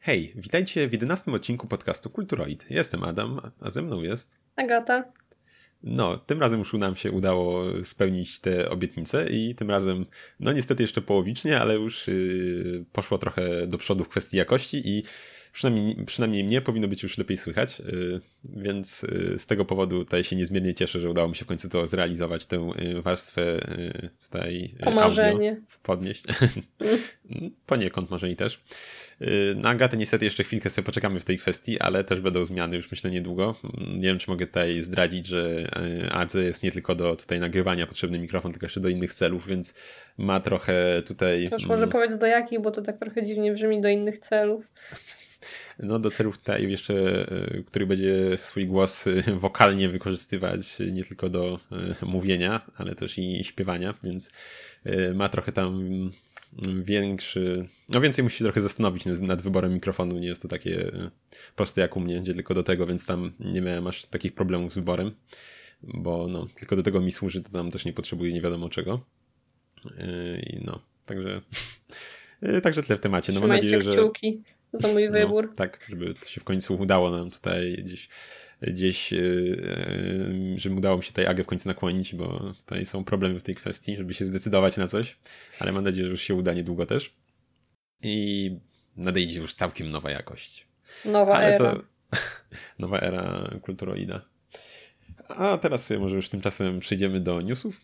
Hej, witajcie w 11 odcinku podcastu Kulturoid. Jestem Adam, a ze mną jest. Agata. No, tym razem już nam się udało spełnić te obietnice i tym razem, no niestety jeszcze połowicznie, ale już yy, poszło trochę do przodu w kwestii jakości i przynajmniej, przynajmniej mnie powinno być już lepiej słychać, yy, więc yy, z tego powodu tutaj się niezmiernie cieszę, że udało mi się w końcu to zrealizować, tę y, warstwę y, tutaj y, Pomarzenie. podnieść. Poniekąd marzenie też. Y, na Agatę niestety jeszcze chwilkę sobie poczekamy w tej kwestii, ale też będą zmiany już myślę niedługo. Nie wiem, czy mogę tutaj zdradzić, że y, Adze jest nie tylko do tutaj nagrywania potrzebny mikrofon, tylko jeszcze do innych celów, więc ma trochę tutaj... To już może mm, powiedz do jakich, bo to tak trochę dziwnie brzmi do innych celów. No do celów tutaj jeszcze, y, który będzie swój głos wokalnie wykorzystywać nie tylko do mówienia, ale też i śpiewania, więc ma trochę tam większy, no więcej musi się trochę zastanowić nad wyborem mikrofonu. Nie jest to takie e, proste jak u mnie, gdzie tylko do tego, więc tam nie miałem aż takich problemów z wyborem, bo no, tylko do tego mi służy, to tam też nie potrzebuję nie wiadomo czego. E, I no, także, e, także tyle w temacie. No, mam nadzieję, że. kciuki za mój no, wybór. No, tak, żeby to się w końcu udało nam tutaj gdzieś gdzieś, e, e, żeby udało mi się tej Agę w końcu nakłonić, bo tutaj są problemy w tej kwestii, żeby się zdecydować na coś, ale mam nadzieję, że już się uda niedługo też. I nadejdzie już całkiem nowa jakość. Nowa ale era. To, nowa era kulturoida. A teraz sobie może już tymczasem przejdziemy do newsów.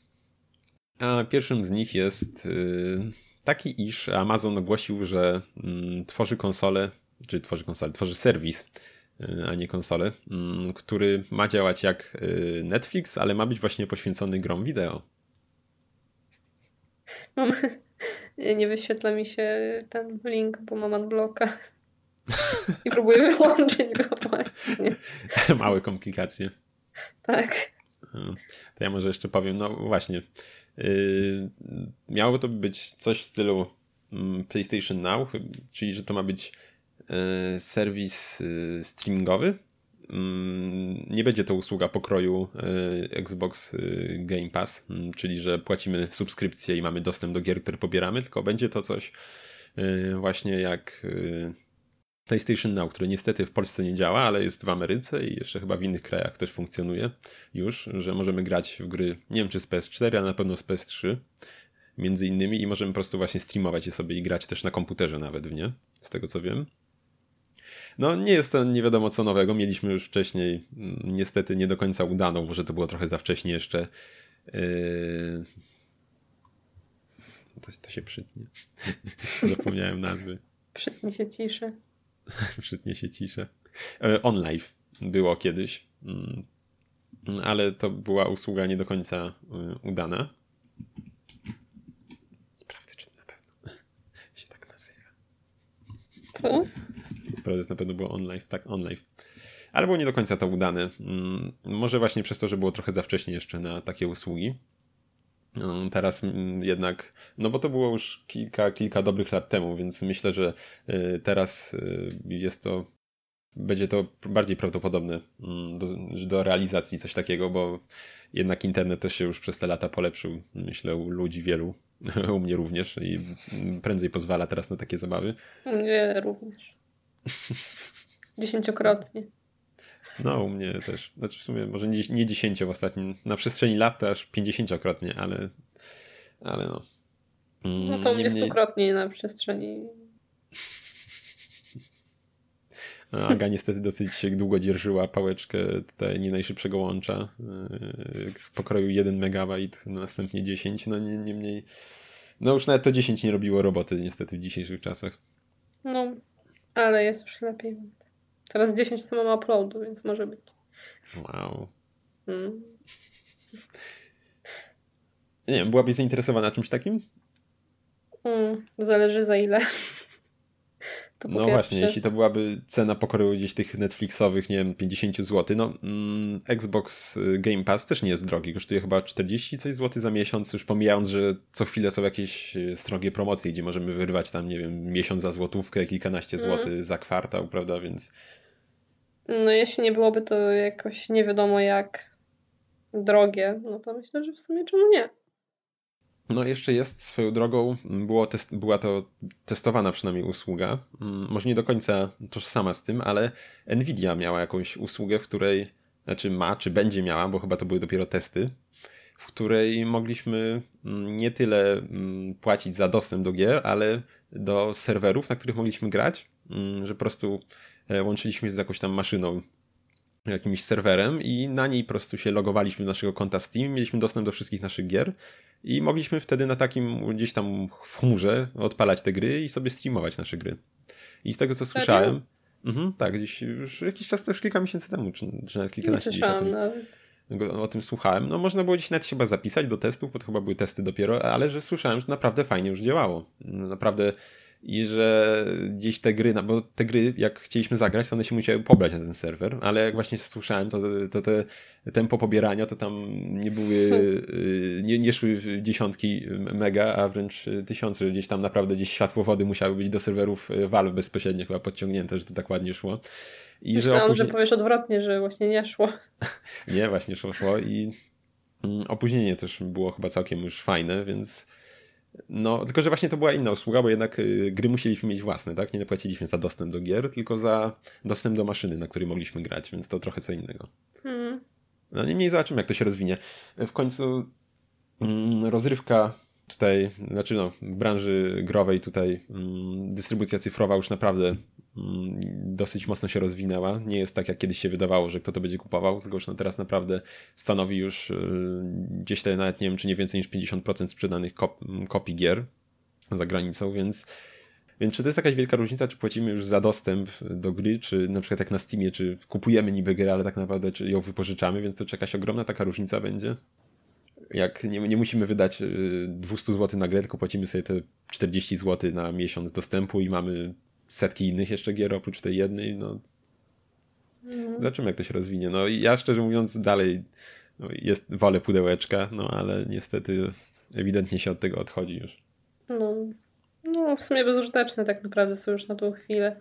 A pierwszym z nich jest y, taki, iż Amazon ogłosił, że mm, tworzy konsolę, czy tworzy konsolę, tworzy serwis a nie konsolę, mm, który ma działać jak y, Netflix, ale ma być właśnie poświęcony grom wideo. Mam, nie wyświetla mi się ten link, bo mam adblocka. I próbuję wyłączyć go właśnie. Małe komplikacje. Tak. To ja może jeszcze powiem, no właśnie. Yy, miało to być coś w stylu mm, PlayStation Now, czyli że to ma być serwis e, streamingowy. Mm, nie będzie to usługa pokroju e, Xbox Game Pass, mm, czyli że płacimy subskrypcję i mamy dostęp do gier, które pobieramy, tylko będzie to coś właśnie jak PlayStation Now, które niestety w Polsce nie działa, ale jest w Ameryce i jeszcze chyba w innych krajach też funkcjonuje już, że możemy grać w gry, nie wiem czy z PS4, ale na pewno z PS3 między innymi i możemy po prostu właśnie streamować je sobie i grać też na komputerze nawet w nie, z tego co wiem. No nie jest to nie wiadomo co nowego. Mieliśmy już wcześniej mm, niestety nie do końca udaną, może to było trochę za wcześnie jeszcze. Yy... To, to się przytnie. Zapomniałem nazwy. Przytnie się ciszę. przytnie się ciszę. E, OnLive było kiedyś, mm, ale to była usługa nie do końca y, udana. Sprawdzę, czy na pewno się tak nazywa. Co? Prezes na pewno było online, tak, online. Ale było nie do końca to udane. Mm, może właśnie przez to, że było trochę za wcześnie jeszcze na takie usługi. No, teraz mm, jednak, no bo to było już kilka, kilka dobrych lat temu, więc myślę, że y, teraz y, jest to, będzie to bardziej prawdopodobne mm, do, do realizacji coś takiego, bo jednak internet też się już przez te lata polepszył, myślę, u ludzi wielu, u mnie również i prędzej pozwala teraz na takie zabawy. U mnie również. Dziesięciokrotnie. No, u mnie też. Znaczy w sumie może nie, nie w ostatnim, na przestrzeni lat to aż pięćdziesięciokrotnie, ale, ale no. Mm, no to u mnie stukrotnie na przestrzeni. No, Aga niestety dosyć się długo dzierżyła pałeczkę tutaj nie najszybszego łącza yy, w pokroju 1 MB, następnie 10, no niemniej no już nawet to 10 nie robiło roboty niestety w dzisiejszych czasach. No, ale jest już lepiej. Teraz 10 to mam uploadu, więc może być. Wow. Hmm. Nie wiem, byłabyś zainteresowana czymś takim? Hmm, zależy za ile. No pierwsze. właśnie, jeśli to byłaby cena pokoju gdzieś tych Netflixowych, nie wiem, 50 zł, no mm, Xbox y, Game Pass też nie jest drogi, kosztuje chyba 40 coś złotych za miesiąc, już pomijając, że co chwilę są jakieś y, strogie promocje, gdzie możemy wyrwać tam, nie wiem, miesiąc za złotówkę, kilkanaście mm. złotych za kwartał, prawda, więc... No jeśli nie byłoby to jakoś nie wiadomo jak drogie, no to myślę, że w sumie czemu nie. No jeszcze jest swoją drogą, było test, była to testowana przynajmniej usługa, mm, może nie do końca tożsama z tym, ale Nvidia miała jakąś usługę, w której, znaczy ma, czy będzie miała, bo chyba to były dopiero testy, w której mogliśmy mm, nie tyle mm, płacić za dostęp do gier, ale do serwerów, na których mogliśmy grać, że po prostu e, łączyliśmy się z jakąś tam maszyną jakimś serwerem i na niej po prostu się logowaliśmy do naszego konta Steam, mieliśmy dostęp do wszystkich naszych gier i mogliśmy wtedy na takim gdzieś tam w chmurze odpalać te gry i sobie streamować nasze gry. I z tego co słyszałem, mhm, tak, gdzieś już jakiś czas, to już kilka miesięcy temu, czy, czy nawet kilkanaście gdzieś o tym, o tym słuchałem. No można było gdzieś nawet chyba zapisać do testów, bo to chyba były testy dopiero, ale że słyszałem, że naprawdę fajnie już działało. Naprawdę i że gdzieś te gry, no bo te gry, jak chcieliśmy zagrać, to one się musiały pobrać na ten serwer, ale jak właśnie słyszałem, to, to te tempo pobierania to tam nie były, y, nie, nie szły dziesiątki mega, a wręcz tysiące, gdzieś tam naprawdę gdzieś światłowody musiały być do serwerów Valve bezpośrednio chyba podciągnięte, że to tak ładnie szło. I Myślałam, że, że powiesz odwrotnie, że właśnie nie szło. nie, właśnie szło, szło i mm, opóźnienie też było chyba całkiem już fajne, więc no, tylko że właśnie to była inna usługa, bo jednak y, gry musieliśmy mieć własne, tak? Nie płaciliśmy za dostęp do gier, tylko za dostęp do maszyny, na której mogliśmy grać, więc to trochę co innego. Hmm. No niemniej zobaczymy, jak to się rozwinie. W końcu mm, rozrywka tutaj, znaczy no, w branży growej tutaj mm, dystrybucja cyfrowa już naprawdę dosyć mocno się rozwinęła. Nie jest tak, jak kiedyś się wydawało, że kto to będzie kupował, tylko już no teraz naprawdę stanowi już y, gdzieś tutaj nawet nie wiem, czy nie więcej niż 50% sprzedanych kop kopii gier za granicą, więc więc czy to jest jakaś wielka różnica, czy płacimy już za dostęp do gry, czy na przykład jak na Steamie, czy kupujemy niby grę, ale tak naprawdę czy ją wypożyczamy, więc to czy jakaś ogromna taka różnica będzie? jak nie, nie musimy wydać 200 y, zł na grę, tylko płacimy sobie te 40 zł na miesiąc dostępu i mamy setki innych jeszcze gier oprócz tej jednej, no mm. zobaczymy jak to się rozwinie. No ja szczerze mówiąc dalej no, jest, wolę pudełeczka, no ale niestety ewidentnie się od tego odchodzi już. No, no w sumie bezużyteczne tak naprawdę są już na tą chwilę.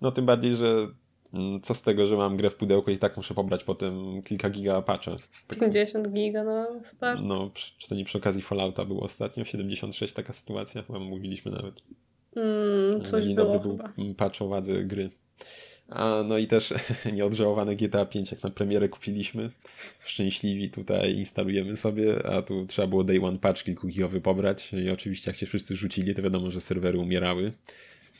No tym bardziej, że Mm, co z tego, że mam grę w pudełku i tak muszę pobrać potem kilka giga patcha. 50 giga na start. No, czy to nie przy okazji Fallouta było ostatnio, 76 taka sytuacja, chyba mówiliśmy nawet. Mm, coś nie było był chyba. patch o wadze gry. A no i też nieodżałowane GTA 5 jak na premierę kupiliśmy. Szczęśliwi tutaj instalujemy sobie, a tu trzeba było day one patch kilkugigowy pobrać i oczywiście jak się wszyscy rzucili, to wiadomo, że serwery umierały.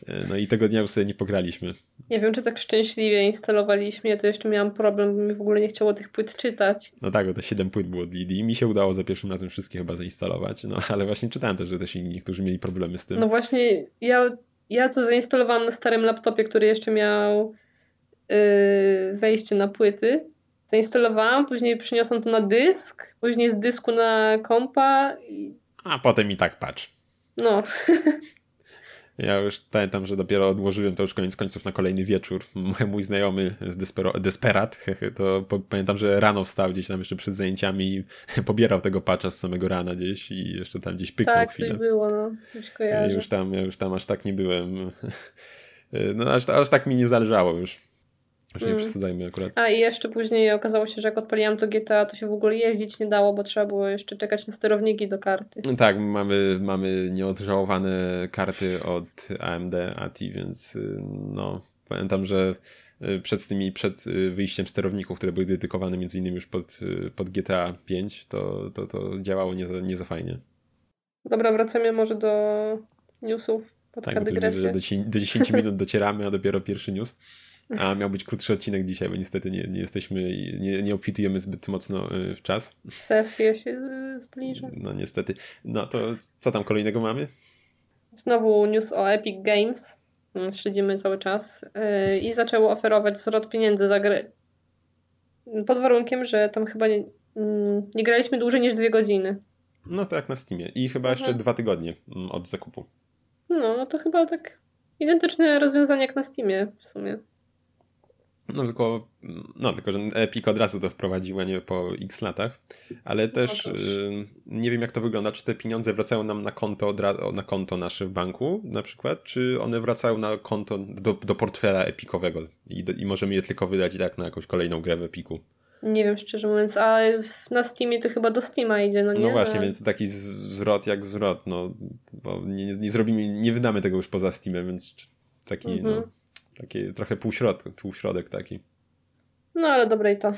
E, no i tego dnia już sobie nie pograliśmy. Nie wiem, czy tak szczęśliwie instalowaliśmy. Ja to jeszcze miałam problem, bo mi w ogóle nie chciało tych płyt czytać. No tak, bo te 7 płyt było od Lidii i mi się udało za pierwszym razem wszystkie chyba zainstalować. No ale właśnie czytałem też, że też niektórzy mieli problemy z tym. No właśnie, ja, ja to zainstalowałam na starym laptopie, który jeszcze miał yy, wejście na płyty. Zainstalowałam, później przyniosłam to na dysk, później z dysku na kompa. I... A potem i tak patrz. No. Ja już pamiętam, że dopiero odłożyłem to już koniec końców na kolejny wieczór. Mój znajomy z Despero, Desperat, to pamiętam, że rano wstał gdzieś tam jeszcze przed zajęciami i pobierał tego patcha z samego rana gdzieś i jeszcze tam gdzieś pyknął tak, chwilę. Tak, było, no. Już kojarzę. Już tam, ja już tam aż tak nie byłem. No aż, aż tak mi nie zależało już. Już nie mm. przesadzajmy akurat. A i jeszcze później okazało się, że jak odpaliłam to GTA, to się w ogóle jeździć nie dało, bo trzeba było jeszcze czekać na sterowniki do karty. Tak, mamy, mamy nieodżałowane karty od AMD ATI, więc y, no pamiętam, że y, przed tymi, przed y, wyjściem sterowników, które były dedykowane między innymi już pod, pod GTA 5, to, to, to działało nie za, nie za fajnie. Dobra, wracamy może do newsów pod tak, dygresję. Do, do 10 minut docieramy, a dopiero pierwszy news. A miał być krótszy odcinek dzisiaj, bo niestety nie, nie jesteśmy, nie, nie obfitujemy zbyt mocno y, w czas. Sesja się zbliża. No niestety. No to co tam kolejnego mamy? Znowu news o Epic Games. Mm, śledzimy cały czas. Y, I zaczęło oferować zwrot pieniędzy za grę. Pod warunkiem, że tam chyba nie, mm, nie graliśmy dłużej niż dwie godziny. No to jak na Steamie. I chyba jeszcze dwa tygodnie mm, od zakupu. No, no to chyba tak identyczne rozwiązanie jak na Steamie w sumie. No tylko, no tylko, że Epic od razu to wprowadził, a nie po x latach. Ale no też no nie wiem jak to wygląda, czy te pieniądze wracają nam na konto, na konto nasze w banku na przykład, czy one wracają na konto do, do portfela epikowego i, do, i możemy je tylko wydać i tak na jakąś kolejną grę w Epiku. Nie wiem, szczerze mówiąc, a na Steamie to chyba do Steama idzie, no nie? No właśnie, więc taki zwrot jak zwrot, no, bo nie, nie zrobimy, nie wydamy tego już poza Steamem, więc taki, mhm. no, taki trochę półśrodek, półśrodek taki. No, ale dobre i to.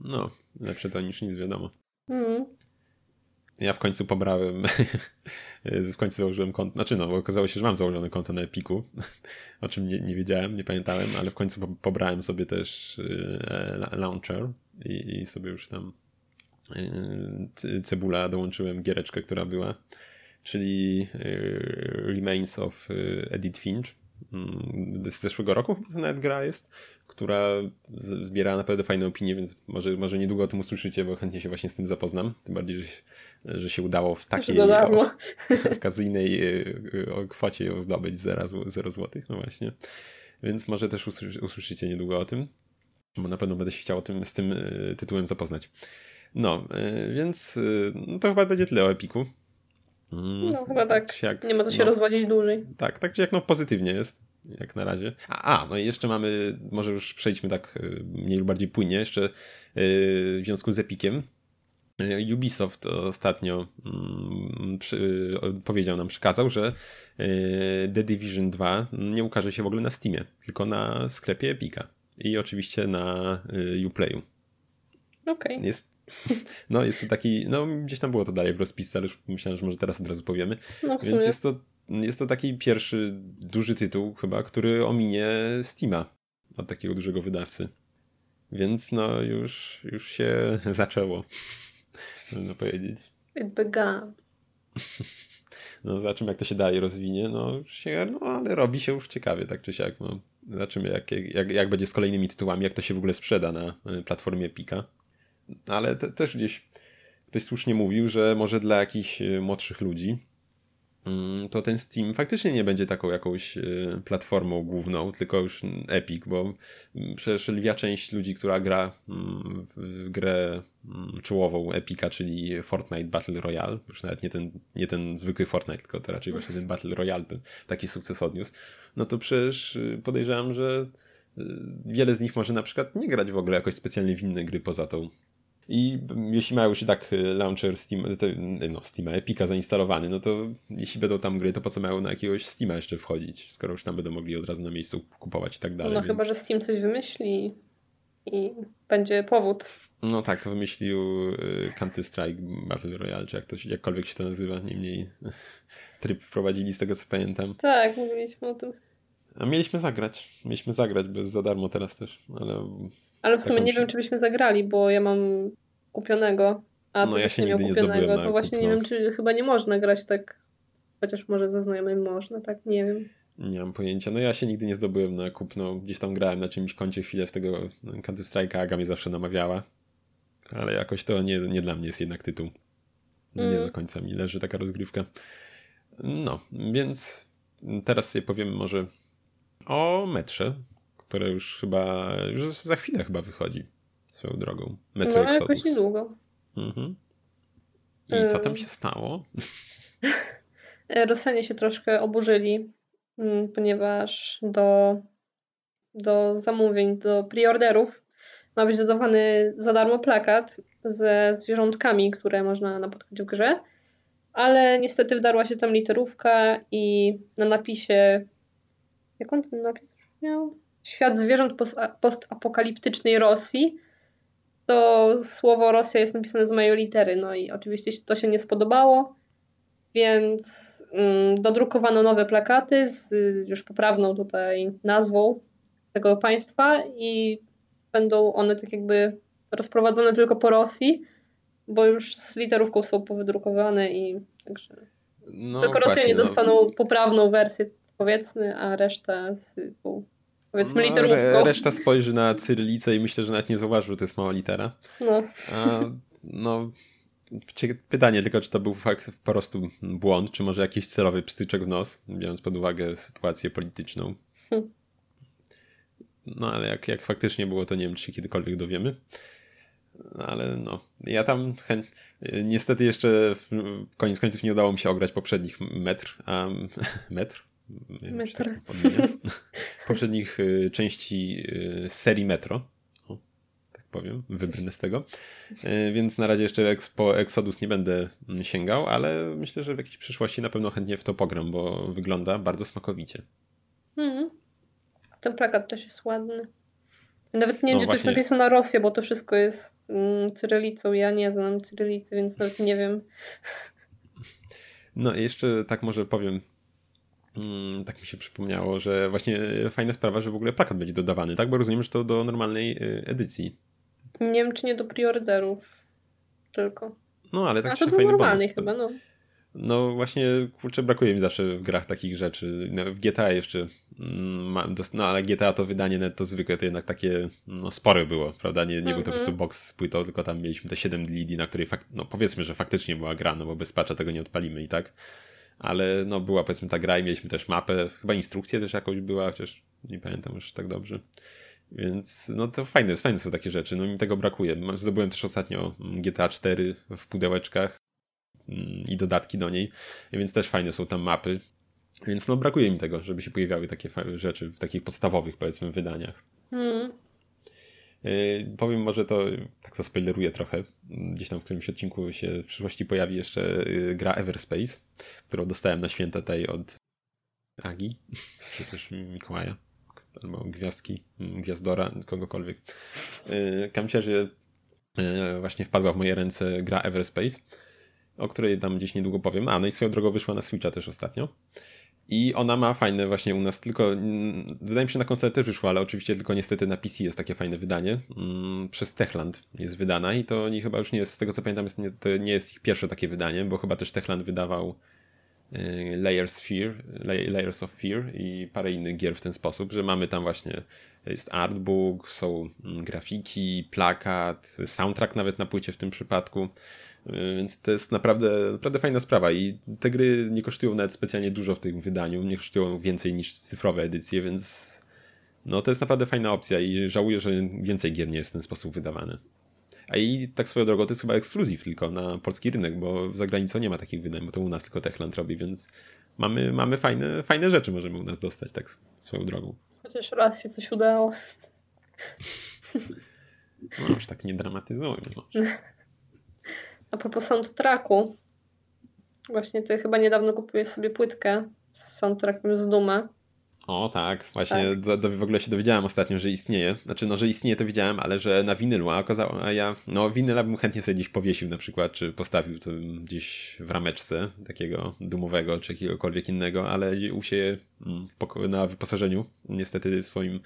No, lepsze to niż nic, wiadomo. Mhm. Ja w końcu pobrałem, w końcu założyłem konto, znaczy no, bo okazało się, że mam założone konto na Epiku, o czym nie, nie wiedziałem, nie pamiętałem, ale w końcu pobrałem sobie też e, launcher i, i sobie już tam e, cebula dołączyłem giereczkę, która była, czyli e, Remains of Edith Finch, mm, z zeszłego roku to nawet gra jest, która zbiera naprawdę fajne opinie, więc może, może niedługo o tym usłyszycie, bo chętnie się właśnie z tym zapoznam. Tym bardziej, że, że się udało w takiej o, okazyjnej o kwocie ją zdobyć 0, 0 zł. No właśnie. Więc może też usłyszycie niedługo o tym, bo na pewno będę się chciał tym, z tym e, tytułem zapoznać. No, więc no to chyba będzie tyle o Epiku. Mm, no chyba tak. tak nie ma co się no, rozwodzić dłużej. Tak, tak jak no pozytywnie jest jak na razie. A, a, no i jeszcze mamy, może już przejdźmy tak mniej lub bardziej płynnie, jeszcze w związku z Epikiem. Ubisoft ostatnio mm, przy, powiedział nam, przekazał, że The Division 2 nie ukaże się w ogóle na Steamie, tylko na sklepie Epika i oczywiście na Uplayu. Okej. Okay. Jest, no jest to taki, no gdzieś tam było to dalej w rozpisce, ale już myślałem, że może teraz od razu powiemy. No Więc jest to, jest to taki pierwszy duży tytuł chyba, który ominie Steama od takiego dużego wydawcy. Więc no już, już się zaczęło można powiedzieć. It began. No zobaczymy, jak to się dalej rozwinie. No, się, no ale robi się już ciekawie, tak czy siak. No. Zobaczymy, jak, jak, jak będzie z kolejnymi tytułami, jak to się w ogóle sprzeda na e, platformie Pika. Ale te, też gdzieś ktoś słusznie mówił, że może dla jakichś e, młodszych ludzi Mm, to ten Steam faktycznie nie będzie taką jakąś y, platformą główną, tylko już Epic, bo mm, przecież lwia część ludzi, która gra mm, w grę czołową Epica, czyli Fortnite Battle Royale, już nawet nie ten, nie ten zwykły Fortnite, tylko to raczej właśnie ten Battle Royale ten taki sukces odniósł, no to przecież y, podejrzewam, że y, wiele z nich może na przykład nie grać w ogóle jakoś specjalnie w inne gry poza tą i jeśli mają już i tak y, launcher Steam, no Steama, Epika zainstalowany, no to jeśli będą tam gry, to po co mają na jakiegoś Steama jeszcze wchodzić, skoro już tam będą mogli od razu na miejscu kupować i tak dalej. No więc... chyba, że Steam coś wymyśli i będzie powód. No tak, wymyślił y, Counter-Strike Battle Royale, czy jak to, jakkolwiek się to nazywa, niemniej tryb wprowadzili z tego co pamiętam. Tak, mówiliśmy o tym. A mieliśmy zagrać, mieliśmy zagrać bez za darmo teraz też, ale ale w sumie nie wiem, czy byśmy zagrali, bo ja mam kupionego, a no, ja się nie miał kupionego. To właśnie nie wiem, czy chyba nie można grać tak, chociaż może ze znajomym można, tak, nie wiem. Nie mam pojęcia. No ja się nigdy nie zdobyłem na kupno. Gdzieś tam grałem na czymś koncie chwilę w tego Counter Strike'a, Aga mnie zawsze namawiała. Ale jakoś to nie, nie dla mnie jest jednak tytuł. Nie mm. do końca mi leży taka rozgrywka. No, więc teraz sobie powiemy może o metrze, które już chyba, już za chwilę chyba wychodzi swoją drogą. Metro no, Exodus. jakoś niedługo. Mhm. I co tam się stało? Rosjanie się troszkę oburzyli, mm, ponieważ do, do zamówień, do preorderów ma być dodawany za darmo plakat ze zwierzątkami, które można napotkać w grze, ale niestety wdarła się tam literówka i na napisie jak on ten napis miał? Świat zwierząt postapokaliptycznej Rosji, to słowo Rosja jest napisane z mojej litery. No i oczywiście to się nie spodobało, więc mm, dodrukowano nowe plakaty z już poprawną tutaj nazwą tego państwa i będą one tak jakby rozprowadzone tylko po Rosji, bo już z literówką są powydrukowane i także no, tylko Rosjanie no. dostaną poprawną wersję powiedzmy, a reszta z Powiedzmy no, literówką. Reszta spojrzy na cyrylicę i myślę, że nawet nie zauważy, że to jest mała litera. No. A, no pytanie tylko, czy to był fakt po prostu błąd, czy może jakiś celowy pstryczek w nos, biorąc pod uwagę sytuację polityczną. Hmm. No ale jak, jak faktycznie było, to nie wiem, czy się kiedykolwiek dowiemy. No, ale no, ja tam chęt... niestety jeszcze koniec końców nie udało mi się ograć poprzednich metr, a metr? Metro. Tak poprzednich y, części y, serii Metro. O, tak powiem, wybrnę z tego. E, więc na razie jeszcze po Exodus nie będę sięgał, ale myślę, że w jakiejś przyszłości na pewno chętnie w to pogram, bo wygląda bardzo smakowicie. Mhm. Ten plakat też jest ładny. Nawet nie wiem, no właśnie. to jest napisane Rosja, bo to wszystko jest mm, cyrylicą. Ja nie znam cyrylicy, więc nawet nie wiem. No i jeszcze tak może powiem, mm, tak mi się przypomniało, że właśnie fajna sprawa, że w ogóle plakat będzie dodawany, tak? Bo rozumiem, że to do normalnej y, edycji. Nie wiem, czy nie do preorderów tylko. No, ale tak A to do normalnej chyba, no. No właśnie, kurczę, brakuje mi zawsze w grach takich rzeczy. No, w GTA jeszcze, mm, no ale GTA to wydanie net to zwykłe, to jednak takie no, spore było, prawda? Nie, nie był to po prostu mhm. box z płytą, tylko tam mieliśmy te 7 LED, na której no powiedzmy, że faktycznie była gra, no bo bez patcha tego nie odpalimy i tak. Ale no była powiedzmy ta gra i mieliśmy też mapę, chyba instrukcję też jakąś była, chociaż nie pamiętam już tak dobrze. Więc no to fajne, fajne są takie rzeczy, no mi tego brakuje. Zdobyłem też ostatnio GTA 4 w pudełeczkach, i dodatki do niej, więc też fajne są tam mapy. Więc no brakuje mi tego, żeby się pojawiały takie rzeczy w takich podstawowych powiedzmy wydaniach. Mm. Powiem może to, tak zaspoileruję trochę, gdzieś tam w którymś odcinku się w przyszłości pojawi jeszcze y, gra Everspace, którą dostałem na święta tej od Agi, czy też Mikołaja, albo Gwiazdki, Gwiazdora, kogokolwiek. Yy, Kamciarze właśnie wpadła w moje ręce gra Everspace o której tam gdzieś niedługo powiem. A, no i swoją drogą wyszła na Switcha też ostatnio. I ona ma fajne właśnie u nas tylko, mm, wydaje mi się na konsolę też wyszła, ale oczywiście tylko niestety na PC jest takie fajne wydanie. Mm, przez Techland jest wydana i to nie, chyba już nie jest, z tego co pamiętam, jest, nie, to nie jest ich pierwsze takie wydanie, bo chyba też Techland wydawał y, Layers, Fear, Layers of Fear i parę innych gier w ten sposób, że mamy tam właśnie, jest artbook, są mm, grafiki, plakat, soundtrack nawet na płycie w tym przypadku. Więc to jest naprawdę, naprawdę fajna sprawa i te gry nie kosztują nawet specjalnie dużo w tym wydaniu, nie kosztują więcej niż cyfrowe edycje, więc no to jest naprawdę fajna opcja i żałuję, że więcej gier nie jest w ten sposób wydawane. A i tak swoją drogą to jest chyba ekskluzyw tylko na polski rynek, bo za granicą nie ma takich wydań, bo to u nas tylko Techland robi, więc mamy, mamy fajne, fajne rzeczy możemy u nas dostać tak swoją drogą. Chociaż raz się coś udało. No już tak nie dramatyzujmy. A propos soundtracku, właśnie ty chyba niedawno kupiłeś sobie płytkę z soundtrackiem z Duma. O tak, właśnie tak. Do, do, w ogóle się dowiedziałem ostatnio, że istnieje. Znaczy, no, że istnieje to widziałem, ale że na winylu, a okazało, a ja, no winyla bym chętnie sobie gdzieś powiesił na przykład, czy postawił to gdzieś w rameczce takiego dumowego, czy jakiegokolwiek innego, ale u siebie mm, na wyposażeniu, niestety w swoim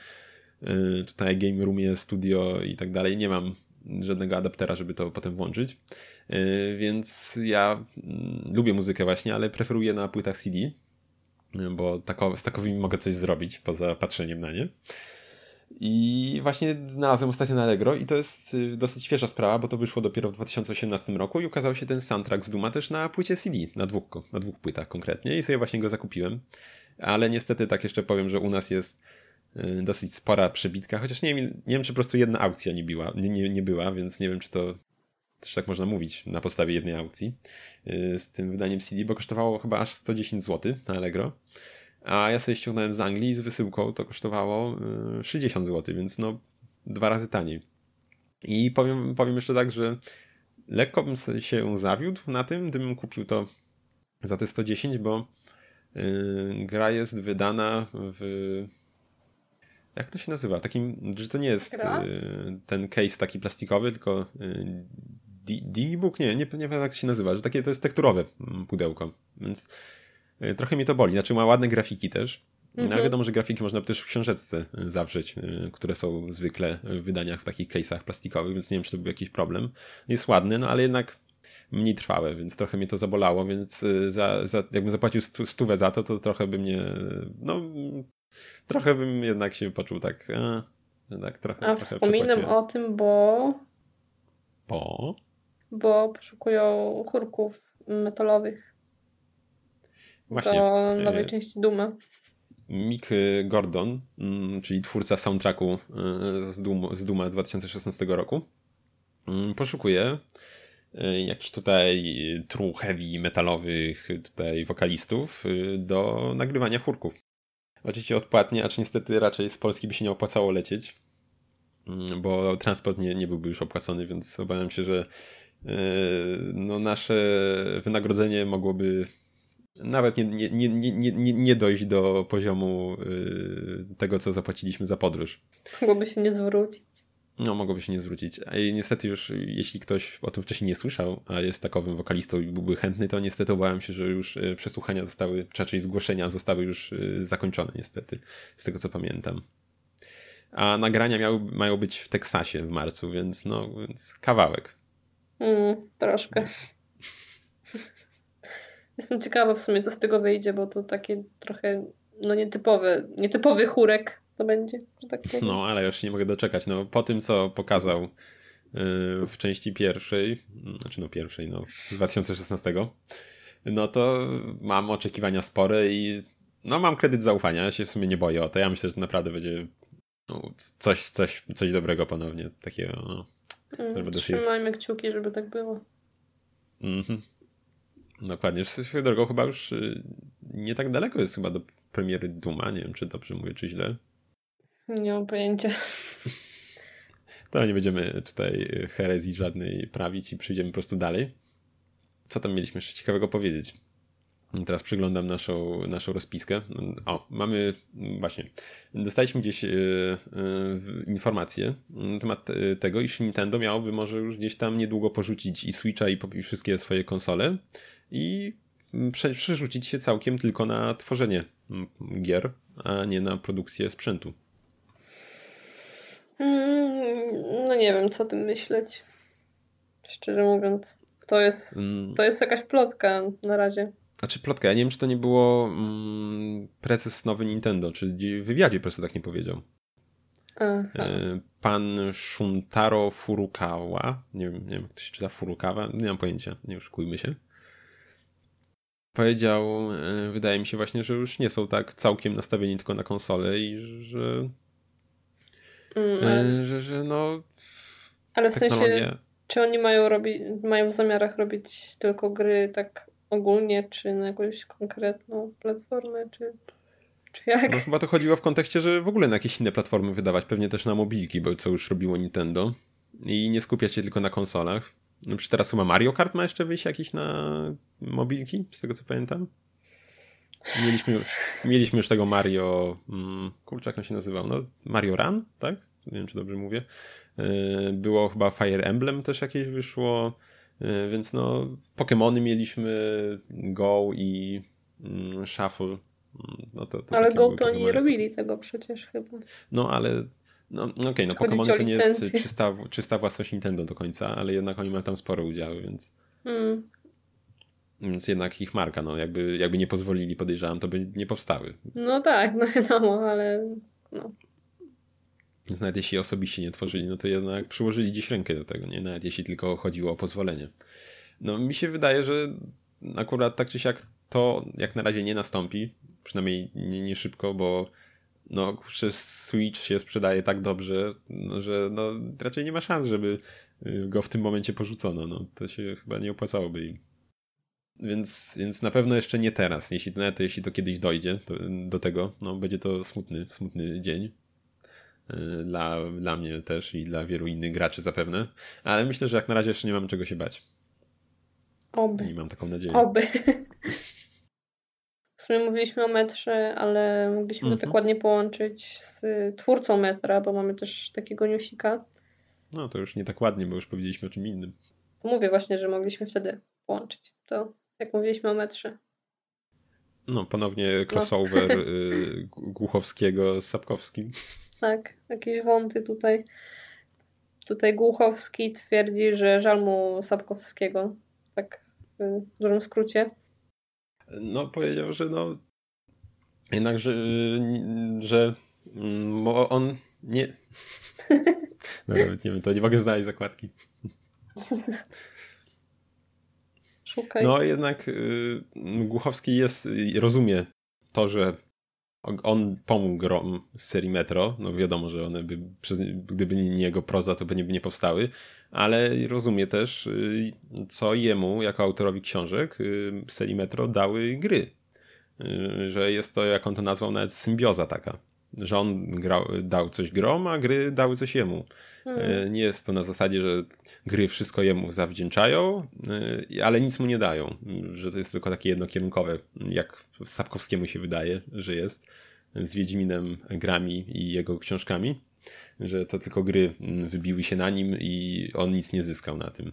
y, tutaj game roomie, studio i tak dalej, nie mam żadnego adaptera, żeby to potem włączyć. Y, więc ja mm, lubię muzykę właśnie, ale preferuję na płytach CD, bo tako, z takowymi mogę coś zrobić poza patrzeniem na nie. I właśnie znalazłem ostatnio na Allegro i to jest y, dosyć świeża sprawa, bo to wyszło dopiero w 2018 roku i ukazał się ten soundtrack z Duma też na płycie CD, na dwóch, na dwóch płytach konkretnie i sobie właśnie go zakupiłem. Ale niestety tak jeszcze powiem, że u nas jest y, dosyć spora przebitka, chociaż nie nie wiem czy po prostu jedna aukcja nie, była, nie, nie, nie była, więc nie wiem czy to też tak można mówić, na podstawie jednej aukcji y, z tym wydaniem CD, bo kosztowało chyba aż 110 zł na Allegro. A ja sobie ściągnąłem z Anglii z wysyłką, to kosztowało 60 y, zł, więc no dwa razy taniej. I powiem, powiem jeszcze tak, że lekko bym się zawiódł na tym, gdybym kupił to za te 110, bo gra jest wydana w. Jak to się nazywa? Takim, że to nie jest yy, ten case taki plastikowy, tylko yy, D-Book? Nie, nie, nie wiem jak się nazywa, że takie to jest tekturowe pudełko, więc e, trochę mi to boli. Znaczy ma ładne grafiki też, no, mhm. ale wiadomo, że grafiki można też w książeczce zawrzeć, które są zwykle w wydaniach w takich case'ach plastikowych, więc nie wiem, czy to był jakiś problem. Jest ładny, no ale jednak mniej trwałe, więc trochę mnie to zabolało, więc za, za, jakbym zapłacił stówę za to, to trochę by mnie, no trochę bym jednak się poczuł tak, a, tak trochę A wspominam o tym, bo... Bo? bo poszukują chórków metalowych Właśnie, do nowej e, części Duma. Mick Gordon, mm, czyli twórca soundtracku e, z, Doom, z Duma 2016 roku, mm, poszukuje e, jakichś tutaj true heavy metalowych tutaj wokalistów do nagrywania chórków. Oczywiście odpłatnie, acz niestety raczej z Polski by się nie opłacało lecieć, mm, bo transport nie, nie byłby już opłacony, więc obawiam się, że e, no nasze wynagrodzenie mogłoby nawet nie, nie, nie, nie, nie, dojść do poziomu e, tego, co zapłaciliśmy za podróż. Mogłoby się nie zwrócić. No, mogłoby się nie zwrócić. A niestety już, jeśli ktoś o tym wcześniej nie słyszał, a jest takowym wokalistą i byłby chętny, to niestety obawiam się, że już e, przesłuchania zostały, czy raczej zgłoszenia zostały już e, zakończone niestety, z tego co pamiętam. A nagrania miały, mają być w Teksasie w marcu, więc no, więc kawałek. Mm, troszkę. Jestem ciekawa w sumie, co z tego wyjdzie, bo to takie trochę no nietypowy, nietypowy chórek to będzie, że tak powiem. No, ale już nie mogę doczekać. No, po tym, co pokazał y, w części pierwszej, znaczy no pierwszej, no 2016, no to mam oczekiwania spore i no mam kredyt zaufania, ja się w sumie nie boję o to. Ja myślę, że naprawdę będzie no, coś, coś, coś dobrego ponownie, takiego no, mm, Trzymajmy się... kciuki, żeby tak było. Mhm. Dokładnie. Swoją drogą chyba już y, nie tak daleko jest chyba do premiery Duma. Nie wiem, czy dobrze mówię, czy źle. Nie mam pojęcia. To nie będziemy tutaj herezji żadnej prawić i przyjdziemy po prostu dalej. Co tam mieliśmy jeszcze ciekawego powiedzieć? Teraz przyglądam naszą, naszą rozpiskę. O, mamy właśnie. Dostaliśmy gdzieś yy, yy, informację na temat e, tego, iż Nintendo miałoby może już gdzieś tam niedługo porzucić i Switcha i, i wszystkie swoje konsole i przerzucić się całkiem tylko na tworzenie gier, a nie na produkcję sprzętu. Mm, no nie wiem, co o tym myśleć. Szczerze mówiąc. To jest, mm. to jest jakaś plotka na razie. Znaczy plotka, ja nie wiem, czy to nie było mm, prezes nowy Nintendo, czy w wywiadzie po prostu tak nie powiedział. Aha. E, pan Shuntaro Furukawa, nie wiem, nie wiem jak to się czyta Furukawa, nie mam pojęcia, nie oszukujmy się. Powiedział, e, wydaje mi się właśnie, że już nie są tak całkiem nastawieni tylko na konsolę i że Mm, że, że no. Ale w sensie, czy oni mają, robić, mają w zamiarach robić tylko gry tak ogólnie, czy na jakąś konkretną platformę, czy, czy jak? No chyba to chodziło w kontekście, że w ogóle na jakieś inne platformy wydawać, pewnie też na mobilki, bo co już robiło Nintendo. I nie skupiać się tylko na konsolach. No, czy teraz chyba Mario Kart ma jeszcze wyjść jakiś na mobilki, z tego co pamiętam? Mieliśmy, mieliśmy już tego Mario. Hmm, kurczę, jak on się nazywał? No, Mario Run, tak? Nie wiem, czy dobrze mówię. E, było chyba Fire Emblem też jakieś wyszło. E, więc no, Pokémony mieliśmy, Go i mm, Shuffle. Mm, no to, to ale Go to oni nie robili tego przecież chyba. No ale no, no okej, okay, no Pokémony to nie jest czysta, czysta własność Nintendo do końca, ale jednak oni mają tam sporo udziały, więc. Hmm. Więc jednak ich marka, no jakby, jakby nie pozwolili, podejrzewam, to by nie powstały. No tak, no wiadomo, ale no. Więc nawet jeśli osobiście nie tworzyli, no to jednak przyłożyli dziś rękę do tego, nie? Nawet jeśli tylko chodziło o pozwolenie. No mi się wydaje, że akurat tak czy siak to jak na razie nie nastąpi, przynajmniej nie, nie szybko, bo no przez Switch się sprzedaje tak dobrze, no, że no, raczej nie ma szans, żeby go w tym momencie porzucono. No, to się chyba nie opłacałoby im. Więc, więc na pewno jeszcze nie teraz. Jeśli, nawet jeśli to kiedyś dojdzie to, do tego, no będzie to smutny, smutny dzień. Y, dla, dla mnie też i dla wielu innych graczy zapewne. Ale myślę, że jak na razie jeszcze nie mam czego się bać. Oby. I mam taką nadzieję. Oby. W sumie mówiliśmy o metrze, ale mogliśmy to tak mhm. ładnie połączyć z twórcą metra, bo mamy też takiego newsika. No to już nie tak ładnie, bo już powiedzieliśmy o czym innym. To mówię właśnie, że mogliśmy wtedy połączyć. To jak mówiliśmy o metrze. No, ponownie no. crossover no. Głuchowskiego z Sapkowskim. Tak, jakieś wąty tutaj. Tutaj Głuchowski twierdzi, że żal mu Sapkowskiego. Tak w dużym skrócie. No, powiedział, że no jednak, że, że mm, on nie... No, nawet nie wiem, to nie mogę znaleźć zakładki. Szukaj. No jednak y, Głuchowski jest, rozumie to, że on pomógł grom z serii Metro. No wiadomo, że one by, przez, gdyby nie jego proza, to by nie, nie powstały, ale rozumie też, y, co jemu, jako autorowi książek y, serii Metro, dały gry. Y, że jest to, jak on to nazwał, nawet symbioza taka. że on grał, dał coś grom, a gry dały coś jemu. Hmm. Nie jest to na zasadzie, że gry wszystko jemu zawdzięczają, ale nic mu nie dają. Że to jest tylko takie jednokierunkowe, jak Sapkowskiemu się wydaje, że jest z Wiedźminem grami i jego książkami, że to tylko gry wybiły się na nim i on nic nie zyskał na tym.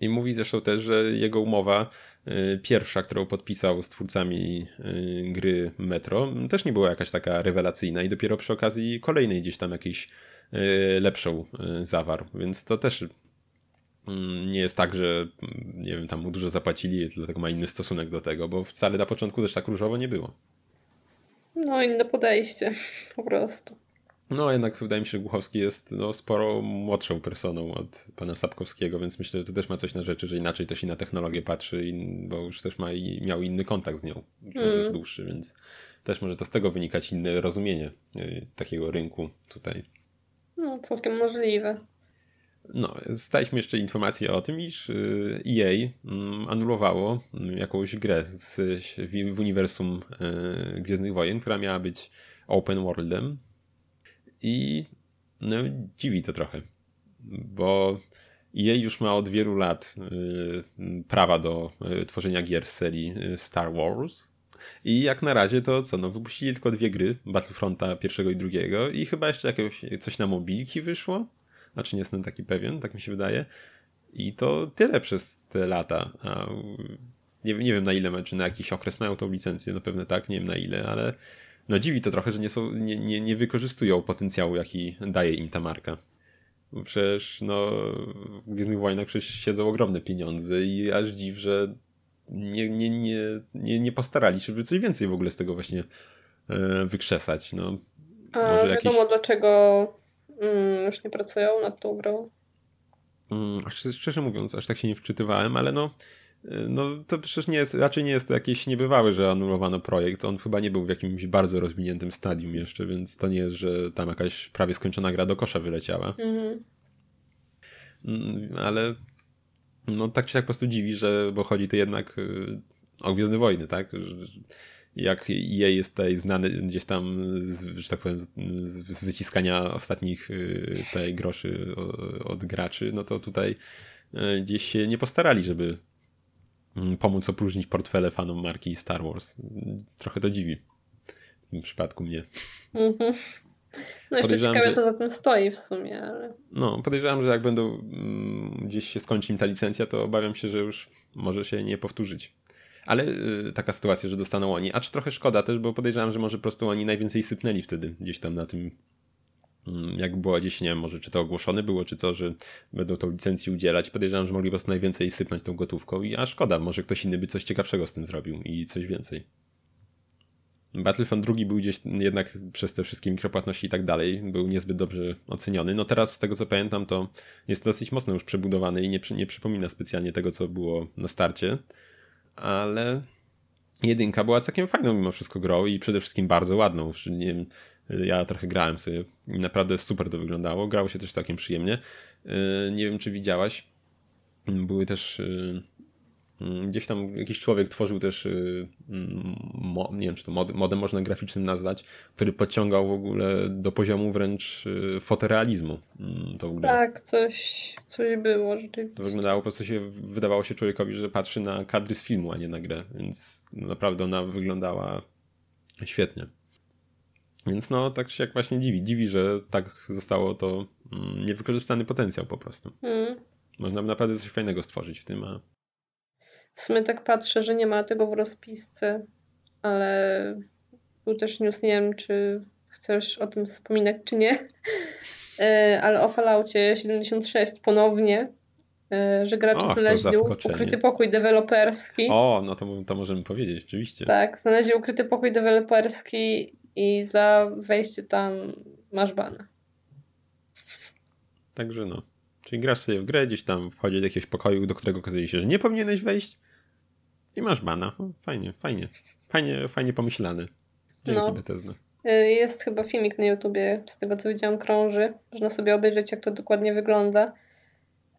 I mówi zresztą też, że jego umowa y, pierwsza, którą podpisał z twórcami gry Metro, też nie była jakaś taka rewelacyjna i dopiero przy okazji kolejnej gdzieś tam jakiejś lepszą zawarł, więc to też mm, nie jest tak, że mm, nie wiem, tam mu dużo zapłacili, dlatego ma inny stosunek do tego, bo wcale na początku też tak różowo nie było. No, inne podejście po prostu. No, jednak wydaje mi się, że Głuchowski jest no, sporo młodszą personą od pana Sapkowskiego, więc myślę, że to też ma coś na rzeczy, że inaczej to się na technologię patrzy, bo już też ma, miał inny kontakt z nią, mm. dłuższy, więc też może to z tego wynikać inne rozumienie y, takiego rynku tutaj. No, całkiem możliwe. No, staliśmy jeszcze informację o tym, iż y, EA mm, anulowało mm, jakąś grę z, w uniwersum y, Gwiezdnych Wojen, która miała być open worldem, i no, dziwi to trochę, bo jej już ma od wielu lat y, prawa do tworzenia gier z serii Star Wars. I jak na razie to co, no wypuścili tylko dwie gry, Battlefronta pierwszego i drugiego i chyba jeszcze jakiegoś, coś na mobilki wyszło. Znaczy nie jestem taki pewien, tak mi się wydaje. I to tyle przez te lata. A nie, nie wiem na ile, czy na jakiś okres mają tą licencję, no pewnie tak, nie wiem na ile, ale no dziwi to trochę, że nie, są, nie, nie, nie wykorzystują potencjału, jaki daje im ta marka. Przecież no, w Gwiezdnych Wojnach przecież siedzą ogromne pieniądze i aż dziw, że nie, nie, nie, nie, nie postarali się, żeby coś więcej w ogóle z tego właśnie e, wykrzesać. No, A może wiadomo jakieś... dlaczego mm, już nie pracują nad tą grą? Mm, szczerze mówiąc, aż tak się nie wczytywałem, ale no no to przecież nie jest, raczej nie jest to jakieś niebywałe, że anulowano projekt. On chyba nie był w jakimś bardzo rozwiniętym stadium jeszcze, więc to nie jest, że tam jakaś prawie skończona gra do kosza wyleciała. Mhm. Mm, ale no tak się tak po prostu dziwi, że bo chodzi to jednak y, o Gwiezdne Wojny, tak? Jak jej jest tutaj znany gdzieś tam, z, że tak powiem, z wyciskania ostatnich y, tej groszy od graczy, no to tutaj y, gdzieś się nie postarali, żeby Mm, pomóc opróżnić portfele fanom marki Star Wars. Trochę to dziwi. W tym przypadku mnie. Mhm. No jeszcze ciekawe, że... co za tym stoi w sumie. Ale... No, podejrzewam, że jak będą mm, gdzieś się skończy im ta licencja, to obawiam się, że już może się nie powtórzyć. Ale y, taka sytuacja, że dostaną oni. Acz trochę szkoda też, bo podejrzewam, że może po prostu oni najwięcej sypnęli wtedy gdzieś tam na tym Mm, jak było gdzieś, nie wiem, może czy to ogłoszone było, czy co, że będą tą licencję udzielać. Podejrzewam, że mogli po prostu najwięcej sypnąć tą gotówką i a szkoda, może ktoś inny by coś ciekawszego z tym zrobił i coś więcej. Battlefront drugi był gdzieś jednak przez te wszystkie mikropłatności i tak dalej, był niezbyt dobrze oceniony. No teraz z tego co pamiętam to jest dosyć mocno już przebudowany i nie, nie przypomina specjalnie tego co było na starcie, ale jedynka była całkiem fajną mimo wszystko grą i przede wszystkim bardzo ładną. Nie wiem, ja trochę grałem sobie i naprawdę super to wyglądało. Grało się też całkiem przyjemnie. Y, nie wiem, czy widziałaś. Były też y, gdzieś tam jakiś człowiek tworzył też y, mm, nie wiem, czy to modem można graficznym nazwać, który podciągał w ogóle do poziomu wręcz fotorealizmu mm, tą grę. Tak, coś, coś było rzeczywiście. To wyglądało, po prostu się wydawało się człowiekowi, że patrzy na kadry z filmu, a nie na grę, więc naprawdę ona wyglądała świetnie. Więc no, tak się jak właśnie dziwi. Dziwi, że tak zostało to mm, niewykorzystany potencjał po prostu. Mm. Można by naprawdę coś fajnego stworzyć w tym, a... W sumie tak patrzę, że nie ma tego w rozpisce, ale był też news, nie wiem, czy chcesz o tym wspominać, czy nie, e, ale o Falloutie 76 ponownie, e, że gracze Och, znaleźli ukryty pokój deweloperski. O, no to, to możemy powiedzieć, oczywiście. Tak, znaleźli ukryty pokój deweloperski i za wejście tam masz bana. Także no. Czyli grasz sobie w grę, gdzieś tam wchodzi do jakiegoś pokoju, do którego okazuje się, że nie powinieneś wejść i masz bana. fajnie, fajnie. Fajnie, fajnie pomyślane. Dzięki no. Bethesda. Y, jest chyba filmik na YouTubie, z tego co widziałam, krąży. Można sobie obejrzeć, jak to dokładnie wygląda.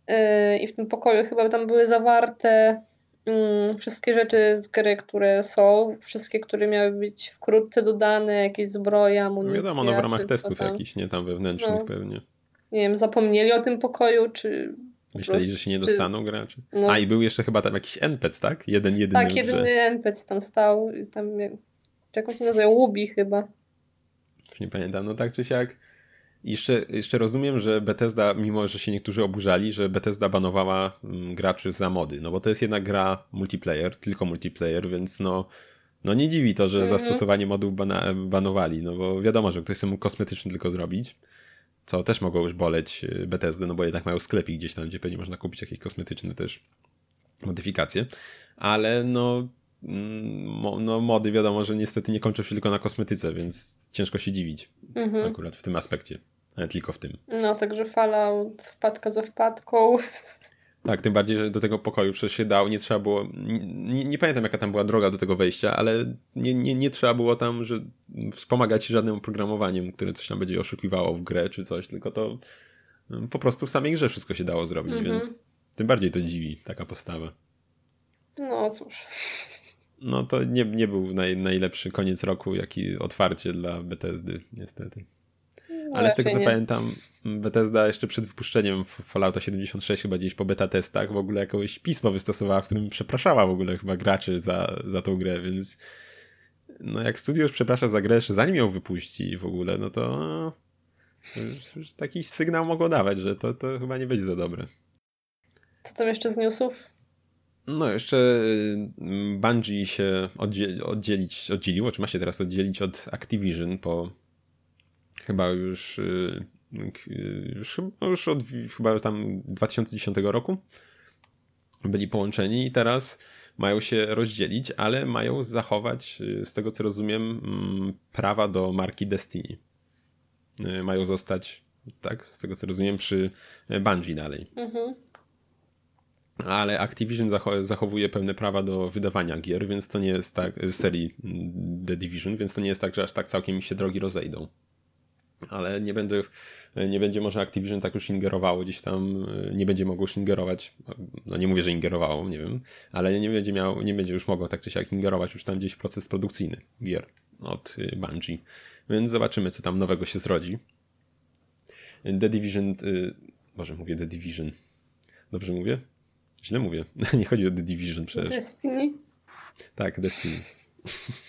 Y, I w tym pokoju chyba tam były zawarte mm, wszystkie rzeczy z gry, które są, wszystkie, które miały być wkrótce dodane, jakieś zbroja, amunicja. No wiadomo, no w ramach testów tam. jakichś, nie tam wewnętrznych no. pewnie. Nie wiem, zapomnieli o tym pokoju, czy Myśleli, że się nie dostaną czy... gracze. No. A i był jeszcze chyba tam jakiś NPC, tak? Jeden, jedyny. Tak, jedyny NPC tam stał. Tam, jak on się nazywa? Łubi chyba. Już nie pamiętam. No tak czy siak. Jeszcze, jeszcze rozumiem, że Bethesda, mimo że się niektórzy oburzali, że Bethesda banowała mm, graczy za mody. No bo to jest jednak gra multiplayer, tylko multiplayer, więc no, no nie dziwi to, że mhm. zastosowanie modów bana, banowali. No bo wiadomo, że ktoś chce mu kosmetyczny tylko zrobić co też mogło już boleć y, Bethesda, no bo jednak mają sklepy gdzieś tam, gdzie pewnie można kupić jakieś kosmetyczne też modyfikacje, ale no, mm, no mody wiadomo, że niestety nie kończą się tylko na kosmetyce, więc ciężko się dziwić mhm. akurat w tym aspekcie, ale tylko w tym. No, także Fallout wpadka za wpadką. Tak, tym bardziej, że do tego pokoju przecież się dał, nie trzeba było, nie, nie, pamiętam jaka tam była droga do tego wejścia, ale nie, nie, nie trzeba było tam że wspomagać się żadnym oprogramowaniem, które coś tam będzie oszukiwało w grę czy coś, tylko to mm, po prostu w samej grze wszystko się dało zrobić, mhm. więc tym bardziej to dziwi taka postawa. No cóż. No to nie, nie był naj, najlepszy koniec roku, jaki otwarcie dla Bethesdy, niestety. Ale z tego co nie. pamiętam, Bethesda jeszcze przed wypuszczeniem Fallouta 76 chyba gdzieś po beta testach w ogóle jakieś pismo wystosowała, w którym przepraszała w ogóle chyba graczy za, za tą grę, więc no jak studio już przeprasza za grę jeszcze zanim ją wypuści w ogóle, no to, taki sygnał mogło dawać, że to, to chyba nie będzie za dobre. Co tam jeszcze z newsów? No, jeszcze Bungie się oddzielić, oddzieliło, czy ma się teraz oddzielić od Activision po chyba już, y, już, już od chyba tam 2010 roku byli połączeni i teraz mają się rozdzielić, ale mają zachować, y, z tego co rozumiem, mm, prawa do marki Destiny. Y, mają zostać, tak, z tego co rozumiem, przy Bungie dalej. Mhm. Ale Activision zachowuje pewne prawa do wydawania gier, więc to nie jest tak, serii mm, The Division, więc to nie jest tak, że aż tak całkiem mi się drogi rozejdą ale nie, będę, nie będzie może Activision tak już ingerowało gdzieś tam, nie będzie mogło już ingerować, no nie mówię, że ingerowało, nie wiem, ale nie będzie miał, nie będzie już mogło tak czy siak ingerować już tam gdzieś w proces produkcyjny gier od y, Bungie, więc zobaczymy, co tam nowego się zrodzi. The Division, y, może mówię The Division, dobrze mówię? Źle mówię, nie chodzi o The Division przecież. Destiny? Tak, Destiny.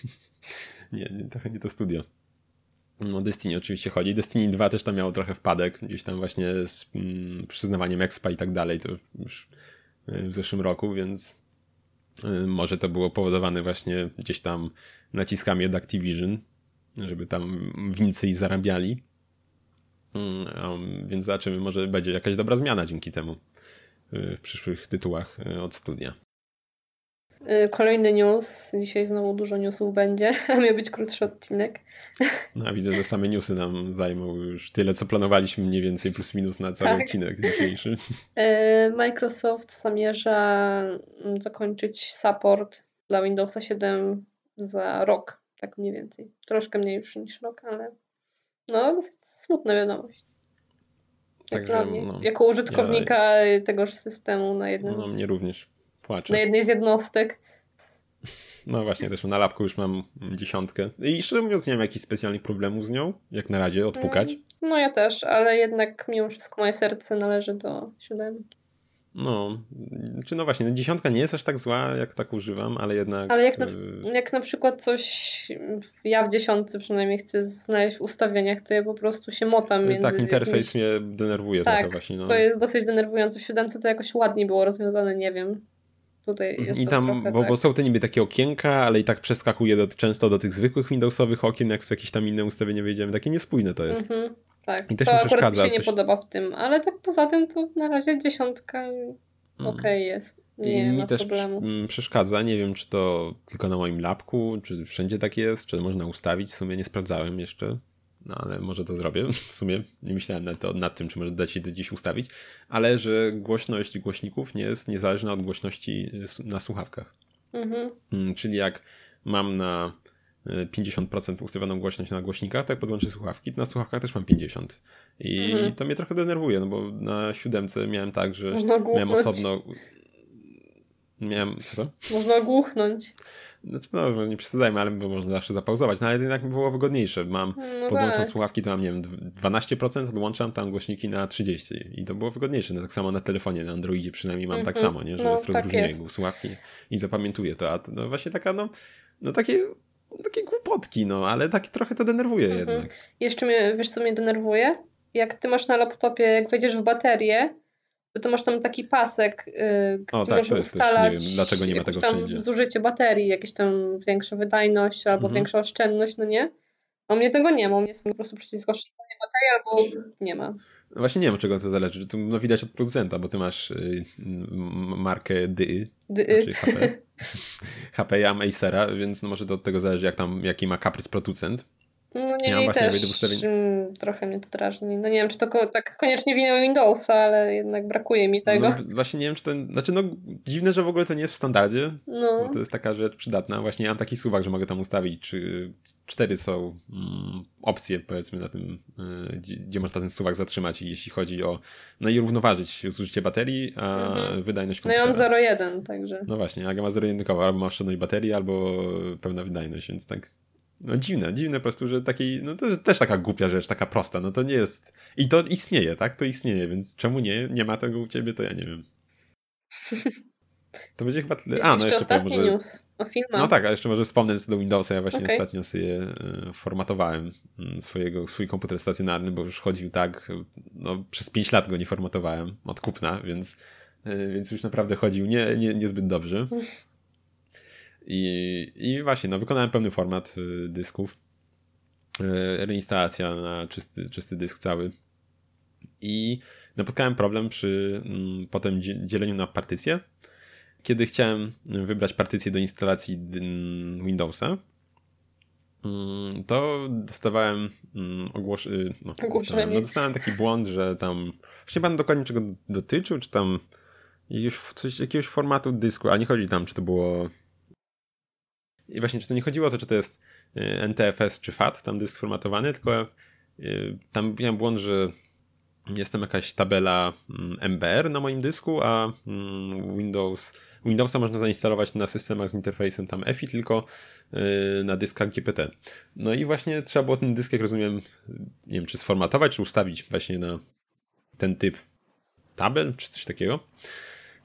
nie, nie, trochę nie to studio. No Destiny oczywiście chodzi. Destiny 2 też tam miało trochę wpadek, gdzieś tam właśnie z mm, przyznawaniem expa i tak dalej, to już y, w zeszłym roku, więc y, może to było powodowane właśnie gdzieś tam naciskami od Activision, żeby tam więcej zarabiali. Um, więc zobaczymy, może będzie jakaś dobra zmiana dzięki temu y, w przyszłych tytułach od studia. Y, kolejny news. Dzisiaj znowu dużo newsów będzie, a miał być krótszy odcinek. No, a widzę, że same newsy nam zajmą już tyle, co planowaliśmy mniej więcej plus minus na cały tak. odcinek dzisiejszy. Y, Microsoft zamierza mm, zakończyć support dla Windowsa 7 za rok, tak mniej więcej. Troszkę mniej już niż rok, ale no smutna wiadomość. Jak Także, dla mnie. No, jako użytkownika ja... tegoż systemu na jednym No, mnie również Płaczę. Na jednej z jednostek. No właśnie, też na lapku już mam dziesiątkę. I szczerze mówiąc, nie mam jakichś specjalnych problemów z nią, jak na razie, odpukać. No ja też, ale jednak mimo wszystko moje serce należy do siódemki. No, czy no właśnie, no dziesiątka nie jest aż tak zła, jak tak używam, ale jednak... Ale jak na, y, jak na przykład coś, ja w dziesiątce przynajmniej chcę znaleźć w ustawieniach, to ja po prostu się motam między... Tak, interfejs jakimś... mnie denerwuje tak, trochę właśnie. No. to jest dosyć denerwujące. W siódemce to jakoś ładniej było rozwiązane, nie wiem. Tutaj mhm. jest I tam, bo, tak. bo, są te niby takie okienka, ale i tak przeskakuje do, często do tych zwykłych Windowsowych okien, jak w jakieś tam inne ustawienie wejdziemy. Takie niespójne to jest. Mhm, tak, I też to mi przeszkadza. mi się nie podoba w tym, ale tak poza tym to na razie dziesiątka mm. okej okay jest. Nie I mi też problemu. przeszkadza. Nie wiem, czy to tylko na moim lapku, czy wszędzie tak jest, czy można ustawić. W sumie nie sprawdzałem jeszcze. No ale może to zrobię. W sumie nie myślałem nad, to, nad tym, czy może dać się to dziś ustawić, ale że głośność głośników nie jest niezależna od głośności na słuchawkach. Mhm. Mm, czyli jak mam na 50% e, ustawioną głośność na głośnikach, tak podłączę słuchawki, to na słuchawkach też mam 50. I mhm. to mnie trochę denerwuje, no bo na siódemce miałem tak, że miałem osobno miałem, co co? Można ogłuchnąć. Znaczy, no, nie przesadzajmy, ale można zawsze zapauzować, no ale jednak było wygodniejsze. Mam, no podłączam tak. słuchawki, to mam, nie wiem, 12%, odłączam tam głośniki na 30% i to było wygodniejsze. No, tak samo na telefonie, na Androidzie przynajmniej mam mm -hmm. tak mhm. samo, nie? że no, jest tak rozróżnienie jest. słuchawki i zapamiętuję to, a to no, właśnie taka, no, no takie takie głupotki, no, ale tak trochę to denerwuje mhm. jednak. Jeszcze mnie, wiesz co mnie denerwuje? Jak ty masz na laptopie, jak wejdziesz w baterię, to, to masz tam taki pasek, yy, o, tak, możesz ustalać też, nie wiem, dlaczego nie ma tego tam wszędzie. zużycie baterii, jakieś tam większa wydajność albo mhm. większa oszczędność, no nie? A u mnie tego nie ma, u mnie jest po prostu przycisk oszczędzania baterii albo nie ma. Właśnie nie wiem, czego to zależy. To no, widać od producenta, bo ty masz y, markę DY, DY. Znaczy HP. HP ja mam Acera, więc no może to od tego zależy, jak tam, jaki ma kaprys producent. No nie ja też mm, trochę mnie to drażni. No nie wiem, czy to tak koniecznie winę Windowsa, ale jednak brakuje mi tego. No, właśnie nie wiem, czy to... Znaczy no dziwne, że w ogóle to nie jest w standardzie, no. bo to jest taka rzecz przydatna. Właśnie ja mam taki suwak, że mogę tam ustawić, czy cztery są mm, opcje powiedzmy na tym, y, gdzie, gdzie, można ten suwak zatrzymać jeśli chodzi o... No i równoważyć zużycie baterii, a mhm. wydajność komputera. No ja mam 0,1 także. No właśnie, Aga ma 0,1 albo ma oszczędność baterii, albo pełna wydajność, więc tak no dziwne, dziwne po prostu, że taki, no to jest też taka głupia rzecz, taka prosta, no to nie jest, i to istnieje, tak, to istnieje, więc czemu nie, nie ma tego u ciebie, to ja nie wiem. To będzie chyba tyle. A, no jeszcze ostatni może... news o filmach. No tak, a jeszcze może wspomnę do Windowsa, ja właśnie okay. ostatnio sobie e, formatowałem mm, swojego, swój komputer stacjonarny, bo już chodził tak, no przez 5 lat go nie formatowałem od kupna, więc, e, więc już naprawdę chodził nie, nie, niezbyt dobrze. I, I właśnie, no wykonałem pełny format y, dysków. Y, reinstalacja na czysty, czysty dysk cały. I napotkałem problem przy mm, potem dzieleniu na partycje. Kiedy chciałem wybrać partycję do instalacji Windowsa, mm, to dostawałem mm, ogłos... Y, no, dostałem, no, dostałem taki błąd, że tam. Właśnie pan dokładnie czego dotyczył, czy tam jakiegoś, coś, jakiegoś formatu dysku, a nie chodzi tam, czy to było i właśnie, czy to nie chodziło o to, czy to jest y, NTFS czy FAT, tam dysk sformatowany, tylko y, tam miałem błąd, że jest tam jakaś tabela MBR mm, na moim dysku, a mm, Windows, Windowsa można zainstalować na systemach z interfejsem tam EFI, tylko y, na dyskach GPT. No i właśnie trzeba było ten dysk, jak rozumiem, nie wiem, czy sformatować, czy ustawić właśnie na ten typ tabel, czy coś takiego.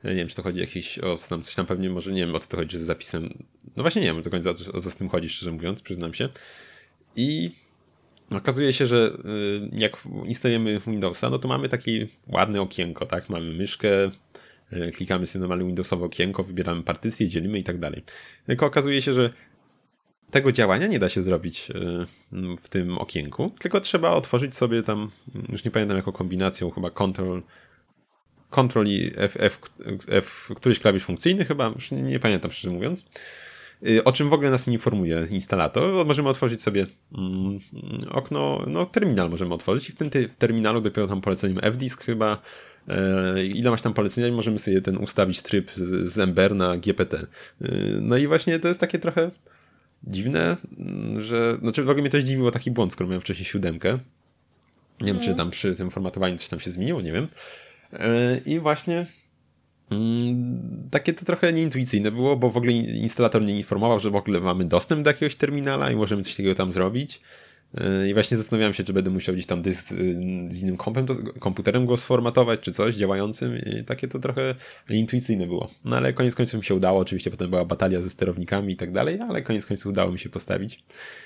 Nie wiem, czy to chodzi jakiś, o tam, coś tam pewnie, może nie wiem, o co to chodzi z zapisem. No właśnie nie wiem do końca o co z tym chodzi, szczerze mówiąc, przyznam się. I okazuje się, że y, jak instalujemy Windowsa, no to mamy takie ładne okienko, tak? Mamy myszkę, y, klikamy sobie normalne Windowsowe okienko, wybieramy partycję, dzielimy i tak dalej. Tylko okazuje się, że tego działania nie da się zrobić y, w tym okienku, tylko trzeba otworzyć sobie tam, już nie pamiętam jaką kombinacją, chyba Ctrl Ctrl i F, F, F, któryś klawisz funkcyjny chyba, już nie pamiętam szczerze mówiąc. Y, o czym w ogóle nas informuje instalator. Możemy otworzyć sobie mm, okno, no terminal możemy otworzyć i w tym w terminalu dopiero tam poleceniem fdisk chyba e, ile masz tam polecenia możemy sobie ten ustawić tryb z Ember na GPT. Y, no i właśnie to jest takie trochę dziwne, mm, że, znaczy w ogóle mnie to zdziwiło taki błąd, skoro miałem wcześniej siódemkę. Nie wiem, czy mhm. tam przy tym formatowaniu coś tam się zmieniło, nie wiem. E, I właśnie mm, takie to trochę nieintuicyjne było, bo w ogóle instalator nie informował, że w ogóle mamy dostęp do jakiegoś terminala i możemy coś takiego tam zrobić. I właśnie zastanawiałem się, czy będę musiał gdzieś tam dysk z innym kompem, komputerem go sformatować, czy coś działającym. I takie to trochę intuicyjne było. No ale koniec końców mi się udało. Oczywiście potem była batalia ze sterownikami i tak dalej, ale koniec końców udało mi się postawić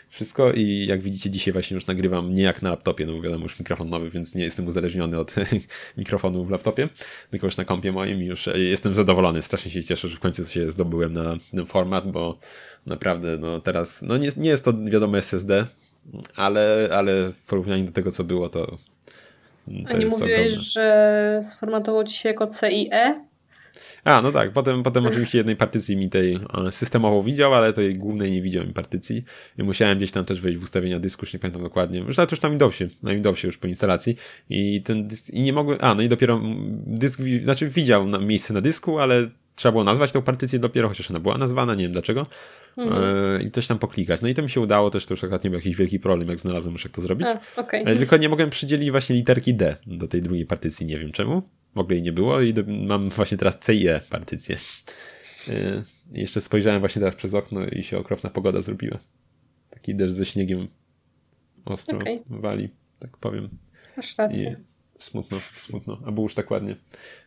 wszystko. I jak widzicie, dzisiaj właśnie już nagrywam nie jak na laptopie, no bo wiadomo, już mikrofon nowy, więc nie jestem uzależniony od mikrofonu w laptopie, tylko już na kompie moim już jestem zadowolony. Strasznie się cieszę, że w końcu się zdobyłem na ten format, bo naprawdę, no teraz, no nie, nie jest to wiadomo SSD, ale, ale w porównaniu do tego, co było, to. to A nie mówiłeś, ogromne. że sformatował ci się jako CIE? A, no tak, potem, potem oczywiście jednej partycji mi tej systemowo widział, ale tej głównej nie widział mi partycji. I musiałem gdzieś tam też wejść w ustawienia dysku, już nie pamiętam dokładnie. Już nawet już na Windowsie, na Windowsie już po instalacji. I ten dysk, i nie mogłem, a no i dopiero dysk, znaczy widział na, miejsce na dysku, ale trzeba było nazwać tą partycję dopiero, chociaż ona była nazwana, nie wiem dlaczego. Mhm. E, I coś tam poklikać. No i to mi się udało też, to już akurat nie był jakiś wielki problem, jak znalazłem już jak to zrobić. A, okay. Tylko nie mogłem przydzielić właśnie literki D do tej drugiej partycji, nie wiem czemu. W ogóle jej nie było i mam właśnie teraz C i E partycję. Y, jeszcze spojrzałem właśnie teraz przez okno i się okropna pogoda zrobiła. Taki deszcz ze śniegiem ostro okay. wali, tak powiem. Masz rację. I smutno, smutno. Albo już tak ładnie.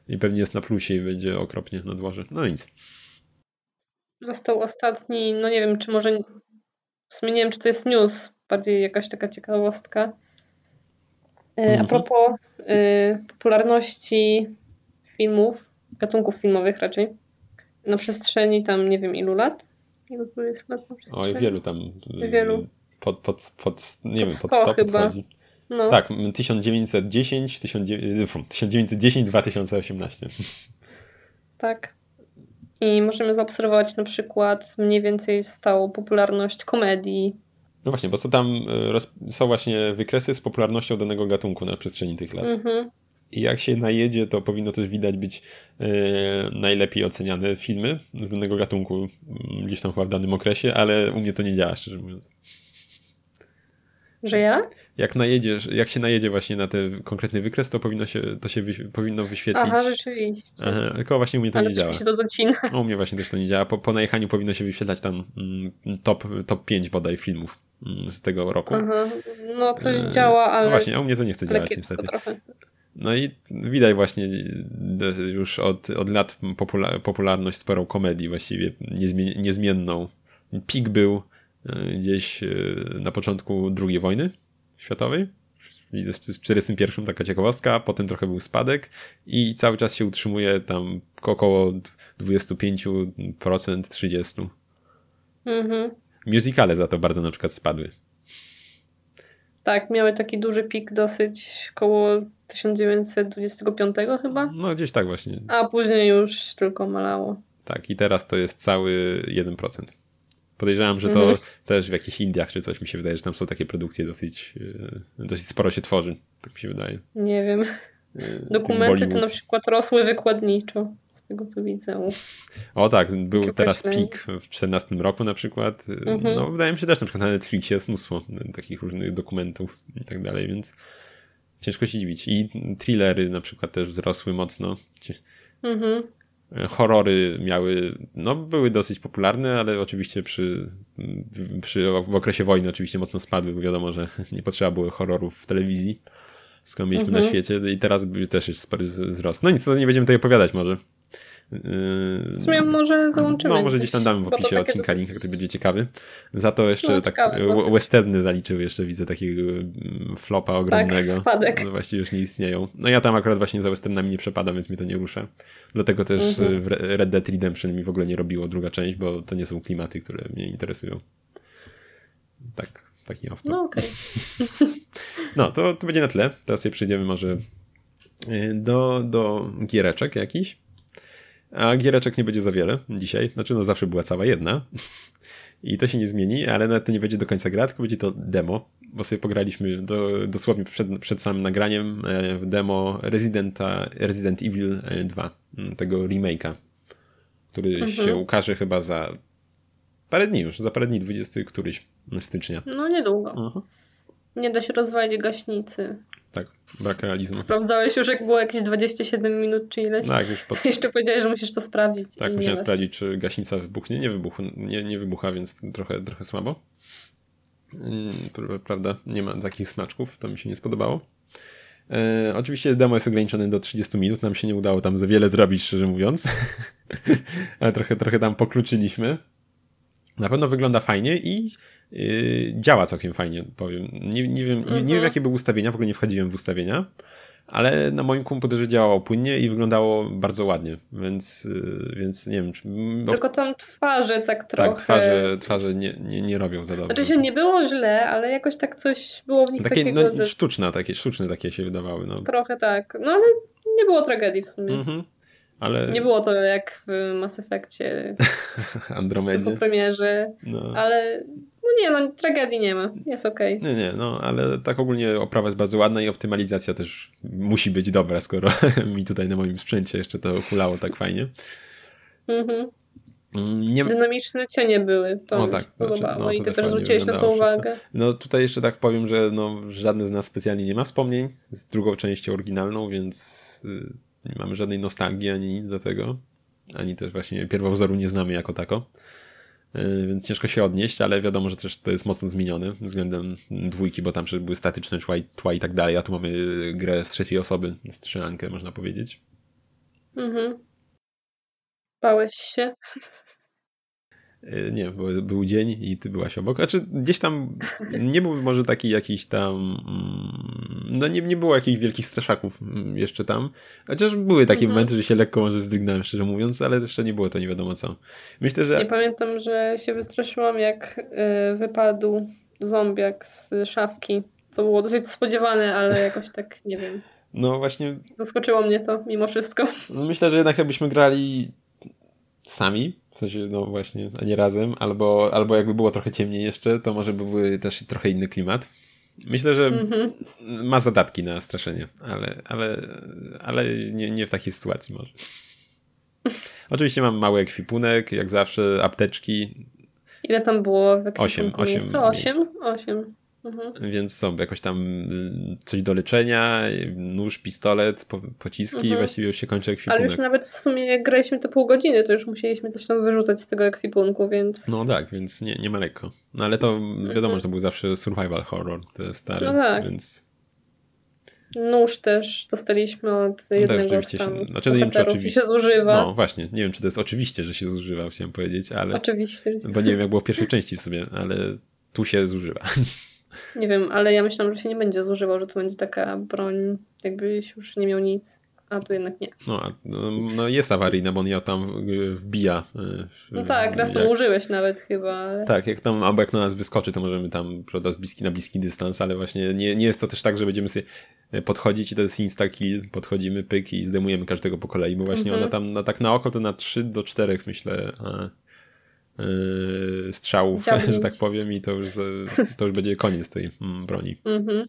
I pewnie jest na plusie i będzie okropnie na dworze. No nic. Został ostatni, no nie wiem, czy może. W sumie nie wiem, czy to jest news, bardziej jakaś taka ciekawostka. E, a mhm. propos y, popularności filmów, gatunków filmowych raczej, na przestrzeni tam nie wiem ilu lat. Ilu tu jest lat na przestrzeni? Oj, wielu tam. Wielu. Pod, pod, pod nie pod wiem, pod 100 chyba. podchodzi. No. Tak, 1910, 1910, 2018. Tak. I możemy zaobserwować na przykład mniej więcej stałą popularność komedii. No właśnie, bo są tam y, są właśnie wykresy z popularnością danego gatunku na przestrzeni tych lat. Mhm. I jak się najedzie, to powinno też widać być yy, najlepiej oceniane filmy z danego gatunku gdzieś tam chyba w danym okresie, ale u mnie to nie działa, szczerze mówiąc. Że ja? Jak najedziesz, jak się najedzie właśnie na ten konkretny wykres, to powinno się, to się powinno wyświetlić. Aha, rzeczywiście. Aha, tylko właśnie u mnie to ale nie działa. się to zacina. U mnie właśnie też to nie działa. Po, po najechaniu powinno się wyświetlać tam mm, top, top 5 bodaj filmów mm, z tego roku. Aha. No coś e, działa, ale... No właśnie, a u mnie to nie chce działać niestety. Trochę. No i widać właśnie już od, od lat popularność sporą komedii właściwie niezmienną. Pik był gdzieś e, na początku II wojny światowej, w 1941 taka ciekawostka, potem trochę był spadek i cały czas się utrzymuje tam około 25%, 30%. Mhm. Musicale za to bardzo na przykład spadły. Tak, miały taki duży pik dosyć koło 1925 chyba. No gdzieś tak właśnie. A później już tylko malało. Tak, i teraz to jest cały 1%. Podejrzewam, że to mhm. też w jakichś Indiach czy coś mi się wydaje, że tam są takie produkcje dosyć, e, dosyć sporo się tworzy, tak mi się wydaje. Nie wiem. E, Dokumenty to na przykład rosły wykładniczo, z tego co widzę. O tak, był teraz pik w 2014 roku na przykład. E, mhm. No wydaje mi się też na przykład na Netflixie jest mnóstwo takich różnych dokumentów i tak dalej, więc ciężko się dziwić. I thrillery na przykład też wzrosły mocno. Mhm. Horrory miały, no były dosyć popularne, ale oczywiście przy, przy w okresie wojny oczywiście mocno spadły, bo wiadomo, że nie potrzeba było horrorów w telewizji, skoro mieliśmy mhm. na świecie i teraz też jest spory wzrost. No nic, to nie będziemy tutaj opowiadać może. W sumie może załączymy. No, może gdzieś tam damy w opisie odcinka link, jak to będzie ciekawy. Za to jeszcze no, tak ciekawe, westerny zaliczył, jeszcze widzę takiego mm, flopa ogromnego. Tak, spadek. No właściwie już nie istnieją. No ja tam akurat właśnie za westernami nie przepadam, więc mi to nie rusza. Dlatego też mhm. w Red Dead Redemption mi w ogóle nie robiło druga część, bo to nie są klimaty, które mnie interesują. Tak, taki off No okej. Okay. no, to, to będzie na tyle. Teraz sobie przejdziemy może y, do, do giereczek jakiś. A giereczek nie będzie za wiele dzisiaj. Znaczy, no zawsze była cała jedna. I to się nie zmieni, ale nawet to nie będzie do końca gra, tylko będzie to demo, bo sobie pograliśmy do, dosłownie przed, przed samym nagraniem e, w demo Residenta, Resident Evil 2, e, tego remake'a, który mhm. się ukaże chyba za parę dni już, za parę dni, 20 któryś stycznia. No niedługo. Mhm. Nie da się rozwalić gaśnicy. Tak, brak realizmu. Sprawdzałeś już, jak było jakieś 27 minut czy ileś? Tak, już pod... Jeszcze powiedziałeś, że musisz to sprawdzić. Tak, musiałem sprawdzić, czy gaśnica wybuchnie. Nie, wybuch, nie, nie wybucha, więc trochę, trochę słabo. Mm, prawda, nie ma takich smaczków, to mi się nie spodobało. E, oczywiście demo jest ograniczone do 30 minut, nam się nie udało tam za wiele zrobić, szczerze mówiąc. Ale trochę, trochę tam pokluczyliśmy. Na pewno wygląda fajnie i działa całkiem fajnie, powiem. Nie, nie, wiem, mhm. nie, nie, wiem, mhm. jakie były ustawienia, w ogóle nie wchodziłem w ustawienia, ale na moim komputerze działało płynnie i wyglądało bardzo ładnie, więc, yy, więc nie wiem. Czy, Tylko tam twarze tak, trochę. Tak, twarze, twarze nie, nie, nie robią za dobrze. Znaczy się nie było źle, ale jakoś tak coś było w nich takie, takiego, no, sztuczne, takie, sztuczne takie się wydawały. No. Trochę tak, no ale nie było tragedii w sumie. Mhm. Ale... Nie było to jak w Mass Effectie. Andromedzie. Po premierze. No. Ale no nie, no tragedii nie ma. Jest okej. Okay. Nie, nie, no ale tak ogólnie oprawa jest bardzo ładna i optymalizacja też musi być dobra, skoro mi tutaj na moim sprzęcie jeszcze to hulało tak fajnie. Mhm. Nie... Dynamiczne cienie były, to no, tak, znaczy, no, i ty też zwróciłeś na to uwagę. Wszystko. No tutaj jeszcze tak powiem, że no, żadny z nas specjalnie nie ma wspomnień z drugą częścią oryginalną, więc y, nie mamy żadnej nostalgii ani nic do tego. ani też właśnie pierwowzoru nie znamy jako tako. Y, więc ciężko się odnieść, ale wiadomo, że też to jest mocno zmienione względem dwójki, bo tam były statyczne tła, i tak dalej, a tu mamy grę z trzeciej osoby, strzelankę można powiedzieć. Mhm. Bałeś się? Y, nie, bo był dzień i ty byłaś obok. Znaczy gdzieś tam nie był może taki jakiś tam mm, no nie, nie było jakichś wielkich straszaków mm, jeszcze tam. Chociaż były takie mhm. momenty, że się lekko może zdrygnąłem, szczerze mówiąc, ale jeszcze nie było to nie wiadomo co. Myślę, że... Nie pamiętam, że się wystraszyłam jak y, wypadł zombiak z szafki. To było dosyć spodziewane, ale jakoś tak, nie wiem. No właśnie. Zaskoczyło mnie to mimo wszystko. No myślę, że jednak jakbyśmy grali sami, w sensie no właśnie, a nie razem, albo, albo jakby było trochę ciemniej jeszcze, to może by były też trochę inny klimat. Myślę, że mm-hmm. ma zadatki na straszenie, ale, ale, ale nie, nie w takiej sytuacji może. Oczywiście mam mały ekwipunek, jak zawsze, apteczki. Ile tam było w ekwipunku? 8, 8 Osiem? Osiem. Mhm. Więc są jakoś tam y, coś do leczenia, nóż, pistolet, po, pociski mhm. i właściwie już się kończy ekwipunek. Ale już nawet w sumie jak graliśmy to pół godziny, to już musieliśmy coś tam wyrzucać z tego ekwipunku, więc... No tak, więc nie, nie ma lekko. No ale to wiadomo, mhm. że to był zawsze survival horror, te stare, no tak. więc... Nóż też dostaliśmy od no jednego tak, z tam znaczy, nie wiem, czy oczywiście się zużywa. No właśnie, nie wiem, czy to jest oczywiście, że się zużywa, chciałem powiedzieć, ale... Oczywiście. Bo nie wiem, jak było w pierwszej części w sobie, ale tu się zużywa. Nie wiem, ale ja myślałam, że się nie będzie zużywał, że to będzie taka broń, jakbyś już nie miał nic. A tu jednak nie. No, no, no jest awaryjna, bo on ją tam y, wbija. Y, no tak, raz jak... użyłeś nawet chyba. Ale... Tak, jak tam, albo jak na nas wyskoczy, to możemy tam, prawda, z bliski na bliski dystans, ale właśnie nie, nie jest to też tak, że będziemy sobie podchodzić i to jest insta kill, podchodzimy, pyk i zdejmujemy każdego po kolei, bo właśnie -hmm. ona tam na, tak na oko to na 3 do 4 myślę yy, strzałów, że tak powiem, i to już, to już będzie koniec tej mm, broni. Mhm.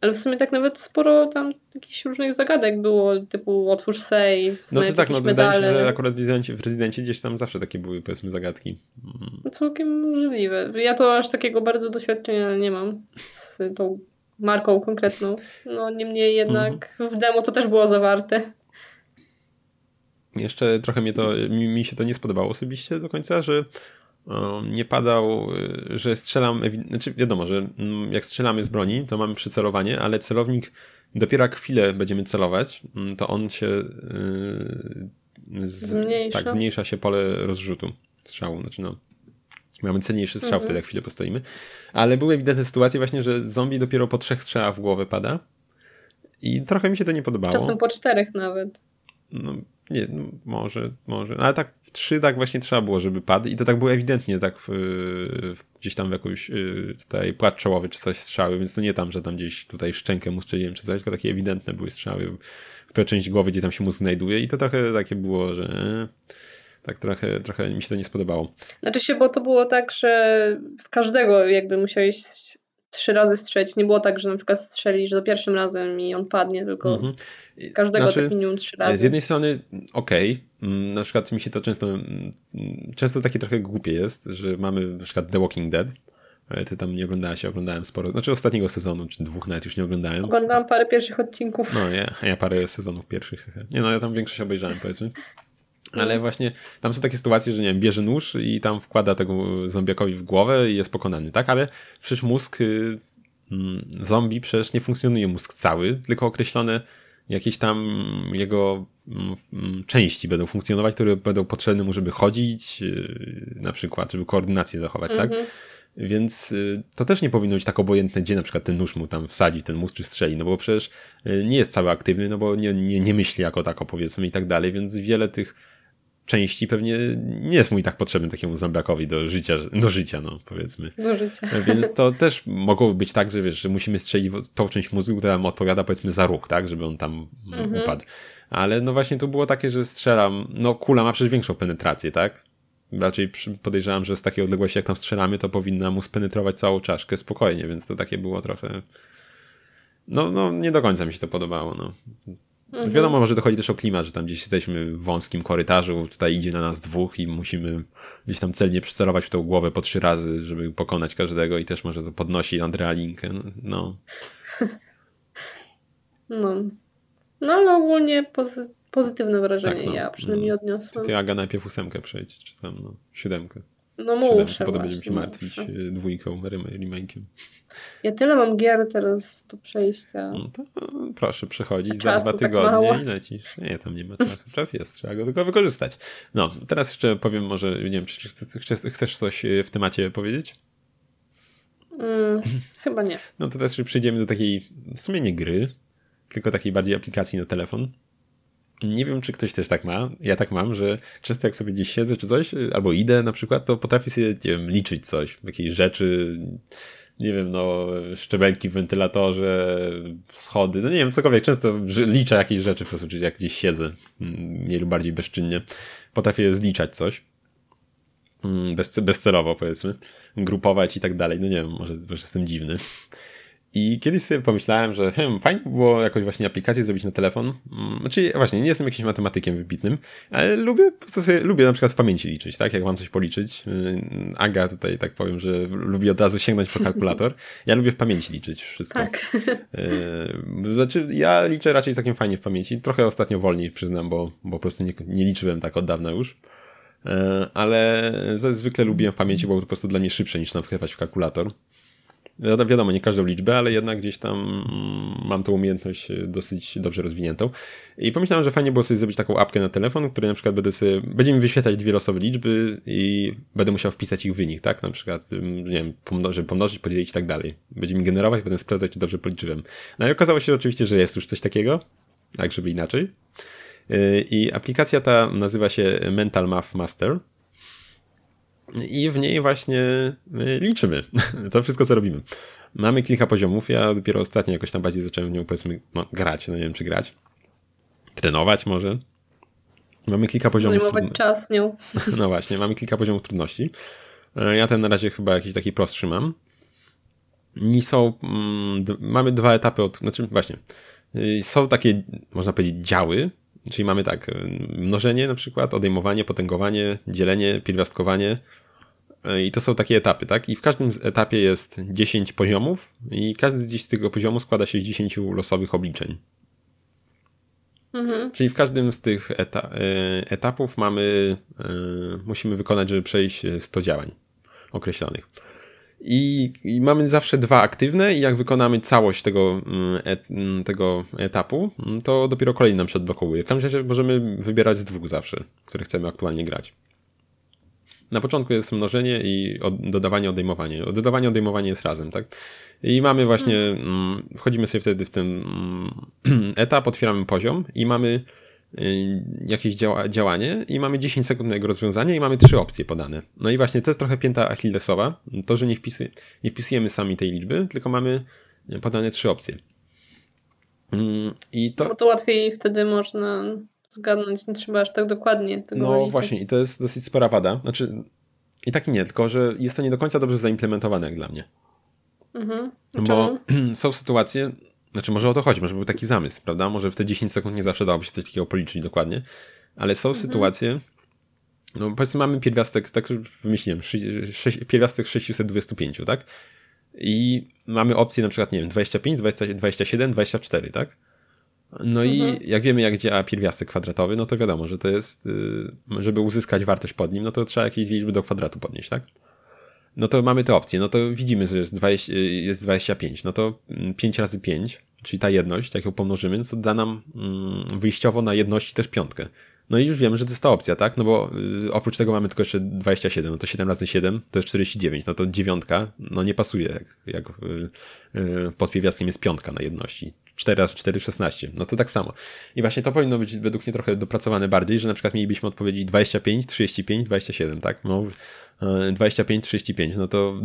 Ale w sumie tak nawet sporo tam jakichś różnych zagadek było, typu otwórz save, No to tak, no wydaje mi się, że akurat w Rezydencie, w Rezydencie gdzieś tam zawsze takie były, powiedzmy, zagadki. Mm. No całkiem możliwe. Ja to aż takiego bardzo doświadczenia nie mam z tą marką konkretną. No niemniej jednak mhm. w demo to też było zawarte. Jeszcze trochę mnie to, mi, mi się to nie spodobało osobiście do końca, że nie padał, że strzelam, znaczy wiadomo, że mm, jak strzelamy z broni, to mamy przycelowanie, ale celownik dopiero jak chwilę będziemy celować, mm, to on się y, z, zmniejsza. Tak, zmniejsza się pole rozrzutu strzału, znaczy no mamy cenniejszy strzał mhm. wtedy, jak chwilę postoimy. Ale były ewidentne sytuacje właśnie, że zombie dopiero po trzech strzałach w głowę pada i trochę mi się to nie podobało. Czasem po czterech nawet. No, nie, no, może, może. Ale tak trzy tak właśnie trzeba było, żeby padł i to tak było ewidentnie tak w, w, gdzieś tam w jakąś y, tutaj płat czołowy czy coś strzały, więc to nie tam, że tam gdzieś tutaj szczękę mu strzeliłem czy coś, tylko takie ewidentne były strzały w tę część głowy, gdzie tam się mu znajduje i to trochę takie było, że tak trochę, trochę mi się to nie spodobało. Znaczy się, bo to było tak, że w każdego jakby musiałeś trzy razy strzelić. Nie było tak, że na przykład strzelisz za pierwszym razem i on padnie, tylko mhm. każdego znaczy, tak minimum trzy razy. Z jednej strony okej, okay. Mm, na przykład mi się to często mm, często takie trochę głupie jest, że mamy na przykład The Walking Dead, ale ty tam nie oglądałaś, ja oglądałem sporo, znaczy ostatniego sezonu, czy dwóch nawet już nie oglądałem. Oglądałam parę pierwszych odcinków. No, ja, ja parę sezonów pierwszych. Nie no, ja tam większość obejrzałem powiedzmy. Ale mm. właśnie tam są takie sytuacje, że nie wiem, bierze nóż i tam wkłada tego zombiakowi w głowę i jest pokonany, tak? Ale przecież mózg y, mm, zombie przecież nie funkcjonuje mózg cały, tylko określone jakieś tam jego mm, części będą funkcjonować, które będą potrzebne mu, żeby chodzić, y, na przykład, żeby koordynację zachować, tak? Mhm. Więc y, to też nie powinno być tak obojętne, gdzie na przykład ten nóż mu tam wsadzi, ten mózg czy strzeli, no bo przecież nie jest cały aktywny, no bo nie, nie, nie myśli jako tako powiedzmy i tak dalej, więc wiele tych części pewnie nie jest mu i tak potrzebny takiemu zombiakowi do życia, do życia, no powiedzmy. Do życia. Więc to też mogło być tak, że wiesz, że musimy strzelić tą część mózgu, która mu odpowiada powiedzmy za ruch, tak, żeby on tam mhm. upadł. Ale no właśnie to było takie, że strzelam, no kula ma przecież większą penetrację, tak? Raczej podejrzewam, że z takiej odległości jak tam strzelamy, to powinna mu spenetrować całą czaszkę spokojnie, więc to takie było trochę... No, no nie do końca mi się to podobało, no. Mhm. Wiadomo, może dochodzi też o klimat, że tam gdzieś jesteśmy w wąskim korytarzu, tutaj idzie na nas dwóch i musimy gdzieś tam celnie przycelować w tą głowę po trzy razy, żeby pokonać każdego i też może to podnosi adrenalinkę. No. No. No ale ogólnie pozy pozytywne wrażenie tak, no. ja przynajmniej odniosłam. To ty Aga najpierw ósemkę przejdź, czy tam no, siódemkę. No muszę Potem będziemy się martwić muszę. Dwójką, remake'iem. Ja tyle mam gier teraz do przejścia. No to proszę przechodzić za dwa tak tygodnie tak i lecisz. Nie, tam nie ma czasu. Czas jest, trzeba go tylko wykorzystać. No, teraz jeszcze powiem może, nie wiem, czy chcesz, coś e, w temacie powiedzieć? Mm, chyba nie. No to teraz przejdziemy do takiej, w sumie nie gry, tylko takiej bardziej aplikacji na telefon. Nie wiem, czy ktoś też tak ma. Ja tak mam, że często jak sobie gdzieś siedzę czy coś, albo idę na przykład, to potrafię sobie, nie wiem, liczyć coś, jakieś rzeczy, nie wiem, no, szczebelki w wentylatorze, schody, no nie wiem, cokolwiek. Często liczę jakieś rzeczy po prostu, jak gdzieś siedzę, mm, mniej lub bardziej bezczynnie. Potrafię zliczać coś. Mm, bez, bezcelowo powiedzmy, grupować i tak dalej. No nie wiem, może, może jestem dziwny. I kiedyś sobie pomyślałem, że hmm, fajnie by było jakoś właśnie aplikację zrobić na telefon. Mm, znaczy, właśnie, nie jestem jakimś matematykiem wybitnym, ale lubię, po prostu sobie, lubię na przykład w pamięci liczyć, tak? Jak mam coś policzyć. Y, Aga tutaj tak powiem, że lubi od razu sięgnąć po kalkulator. Ja lubię w pamięci liczyć wszystko. Tak. Y, znaczy, ja liczę raczej takim fajnie w pamięci. Trochę ostatnio wolniej przyznam, bo, bo po prostu nie, nie liczyłem tak od dawna już. Y, ale zwykle lubię w pamięci, bo to po prostu dla mnie szybsze niż na wklepać w kalkulator. Wiadomo, nie każdą liczbę, ale jednak gdzieś tam mm, mam tą umiejętność e, dosyć dobrze rozwiniętą. I pomyślałem, że fajnie było sobie zrobić taką apkę na telefon, której na przykład będę sobie, będzie mi wyświetlać dwie losowe liczby i będę musiał wpisać ich wynik, tak? Na przykład, nie wiem, żeby pomnożyć, podzielić i tak dalej. Będzie mi generować, będę sprawdzać, czy dobrze policzyłem. No i okazało się oczywiście, że jest już coś takiego, tak żeby inaczej. E, I aplikacja ta nazywa się Mental Math Master. I w niej właśnie y, liczymy to wszystko, co robimy. Mamy kilka poziomów. Ja dopiero ostatnio jakoś tam bardziej zacząłem w nią powiedzmy no, grać. No nie wiem, czy grać. Trenować może. Mamy kilka poziomów. Zajmować czas nią. No właśnie, mamy kilka poziomów trudności. E, ja ten na razie chyba jakiś taki prostszy mam. I są. Mm, mamy dwa etapy od. Znaczy, właśnie. Y, są takie, można powiedzieć, działy. Czyli mamy tak, y, mnożenie na przykład, odejmowanie, potęgowanie, dzielenie, pierwiastkowanie, i to są takie etapy, tak? I w każdym etapie jest 10 poziomów i każdy z tego poziomu składa się z 10 losowych obliczeń. Mhm. Czyli w każdym z tych eta e, etapów mamy, musimy wykonać, żeby przejść 100 działań określonych. I, I, mamy zawsze dwa aktywne i jak wykonamy całość tego, mm, et, mm, tego etapu, mm, to dopiero kolejny nam się odblokowuje. W każdym razie możemy wybierać z dwóch zawsze, które chcemy aktualnie grać. Na początku jest mnożenie i od, dodawanie, odejmowanie. Dodawanie, odejmowanie jest razem, tak? I mamy właśnie, mm. wchodzimy sobie wtedy w ten etap, otwieramy poziom i mamy jakieś działa, działanie i mamy 10 sekund na jego rozwiązanie i mamy trzy opcje podane. No i właśnie to jest trochę pięta achillesowa, to, że nie, wpisuje, nie wpisujemy sami tej liczby, tylko mamy podane trzy opcje. Mm, I to... No to łatwiej wtedy można zgadnąć, nie trzeba aż tak dokładnie tego No liczyć. właśnie i to jest dosyć spora wada. Znaczy i tak i nie, tylko że jest to nie do końca dobrze zaimplementowane jak dla mnie. Mhm. Bo są sytuacje, znaczy może o to chodzi, może był taki zamysł, prawda? Może w te 10 sekund nie zawsze dałoby się coś takiego policzyć dokładnie, ale są mhm. sytuacje, no powiedzmy mamy pierwiastek, tak wymyśliłem, 6, pierwiastek 625, tak? I mamy opcję na przykład, nie wiem, 25, 20, 27, 24, tak? No mhm. i jak wiemy, jak działa pierwiastek kwadratowy, no to wiadomo, że to jest, y, żeby uzyskać wartość pod nim, no to trzeba jakieś liczby do kwadratu podnieść, tak? No to mamy te opcje, no to widzimy, że jest, 20, y, jest 25, no to 5 mm, razy 5, czyli ta jedność, jak ją pomnożymy, no to da nam mm, wyjściowo na jedności też piątkę. No i już wiemy, że to jest ta opcja, tak? No bo y, oprócz tego mamy tylko jeszcze 27, no to 7 razy 7 to jest 49, no to dziewiątka, no nie pasuje, jak, jak pod pierwiastkiem jest piątka na jedności. 4 razy 4, 16. No to tak samo. I właśnie to powinno być według mnie trochę dopracowane bardziej, że na przykład mielibyśmy odpowiedzi 25, 35, 27, tak? No, 25, 35, no to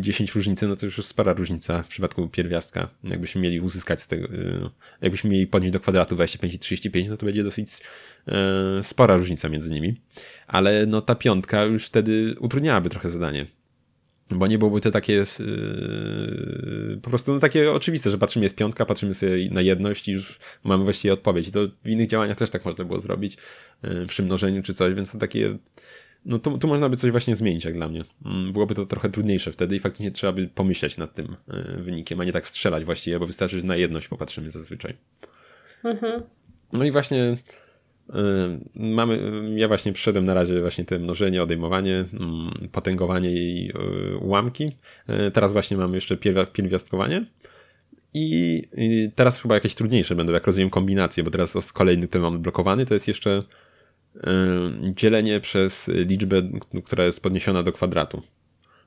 10 różnicy, no to już spora różnica w przypadku pierwiastka. Jakbyśmy mieli uzyskać z tego, y, jakbyśmy mieli podnieść do kwadratu 25 i 35, no to będzie dosyć y, spora różnica między nimi. Ale no ta piątka już wtedy utrudniałaby trochę zadanie. Bo nie byłoby to takie po prostu no, takie oczywiste, że patrzymy jest piątka, patrzymy sobie na jedność i już mamy właściwie odpowiedź. I to w innych działaniach też tak można było zrobić, przy mnożeniu czy coś, więc to takie no tu, tu można by coś właśnie zmienić, jak dla mnie. Yy, byłoby to trochę trudniejsze wtedy i faktycznie trzeba by pomyśleć nad tym yy, wynikiem, a nie tak strzelać właściwie, bo wystarczy, że na jedność popatrzymy zazwyczaj. Mhm. No i właśnie Mamy, ja właśnie przyszedłem na razie właśnie te mnożenie, odejmowanie, mm, potęgowanie i ułamki. Teraz właśnie mamy jeszcze pierwiastkowanie. I teraz chyba jakieś trudniejsze będą, jak rozumiem, kombinacje, bo teraz kolejny, który mamy blokowany, to jest jeszcze dzielenie przez liczbę, która jest podniesiona do kwadratu.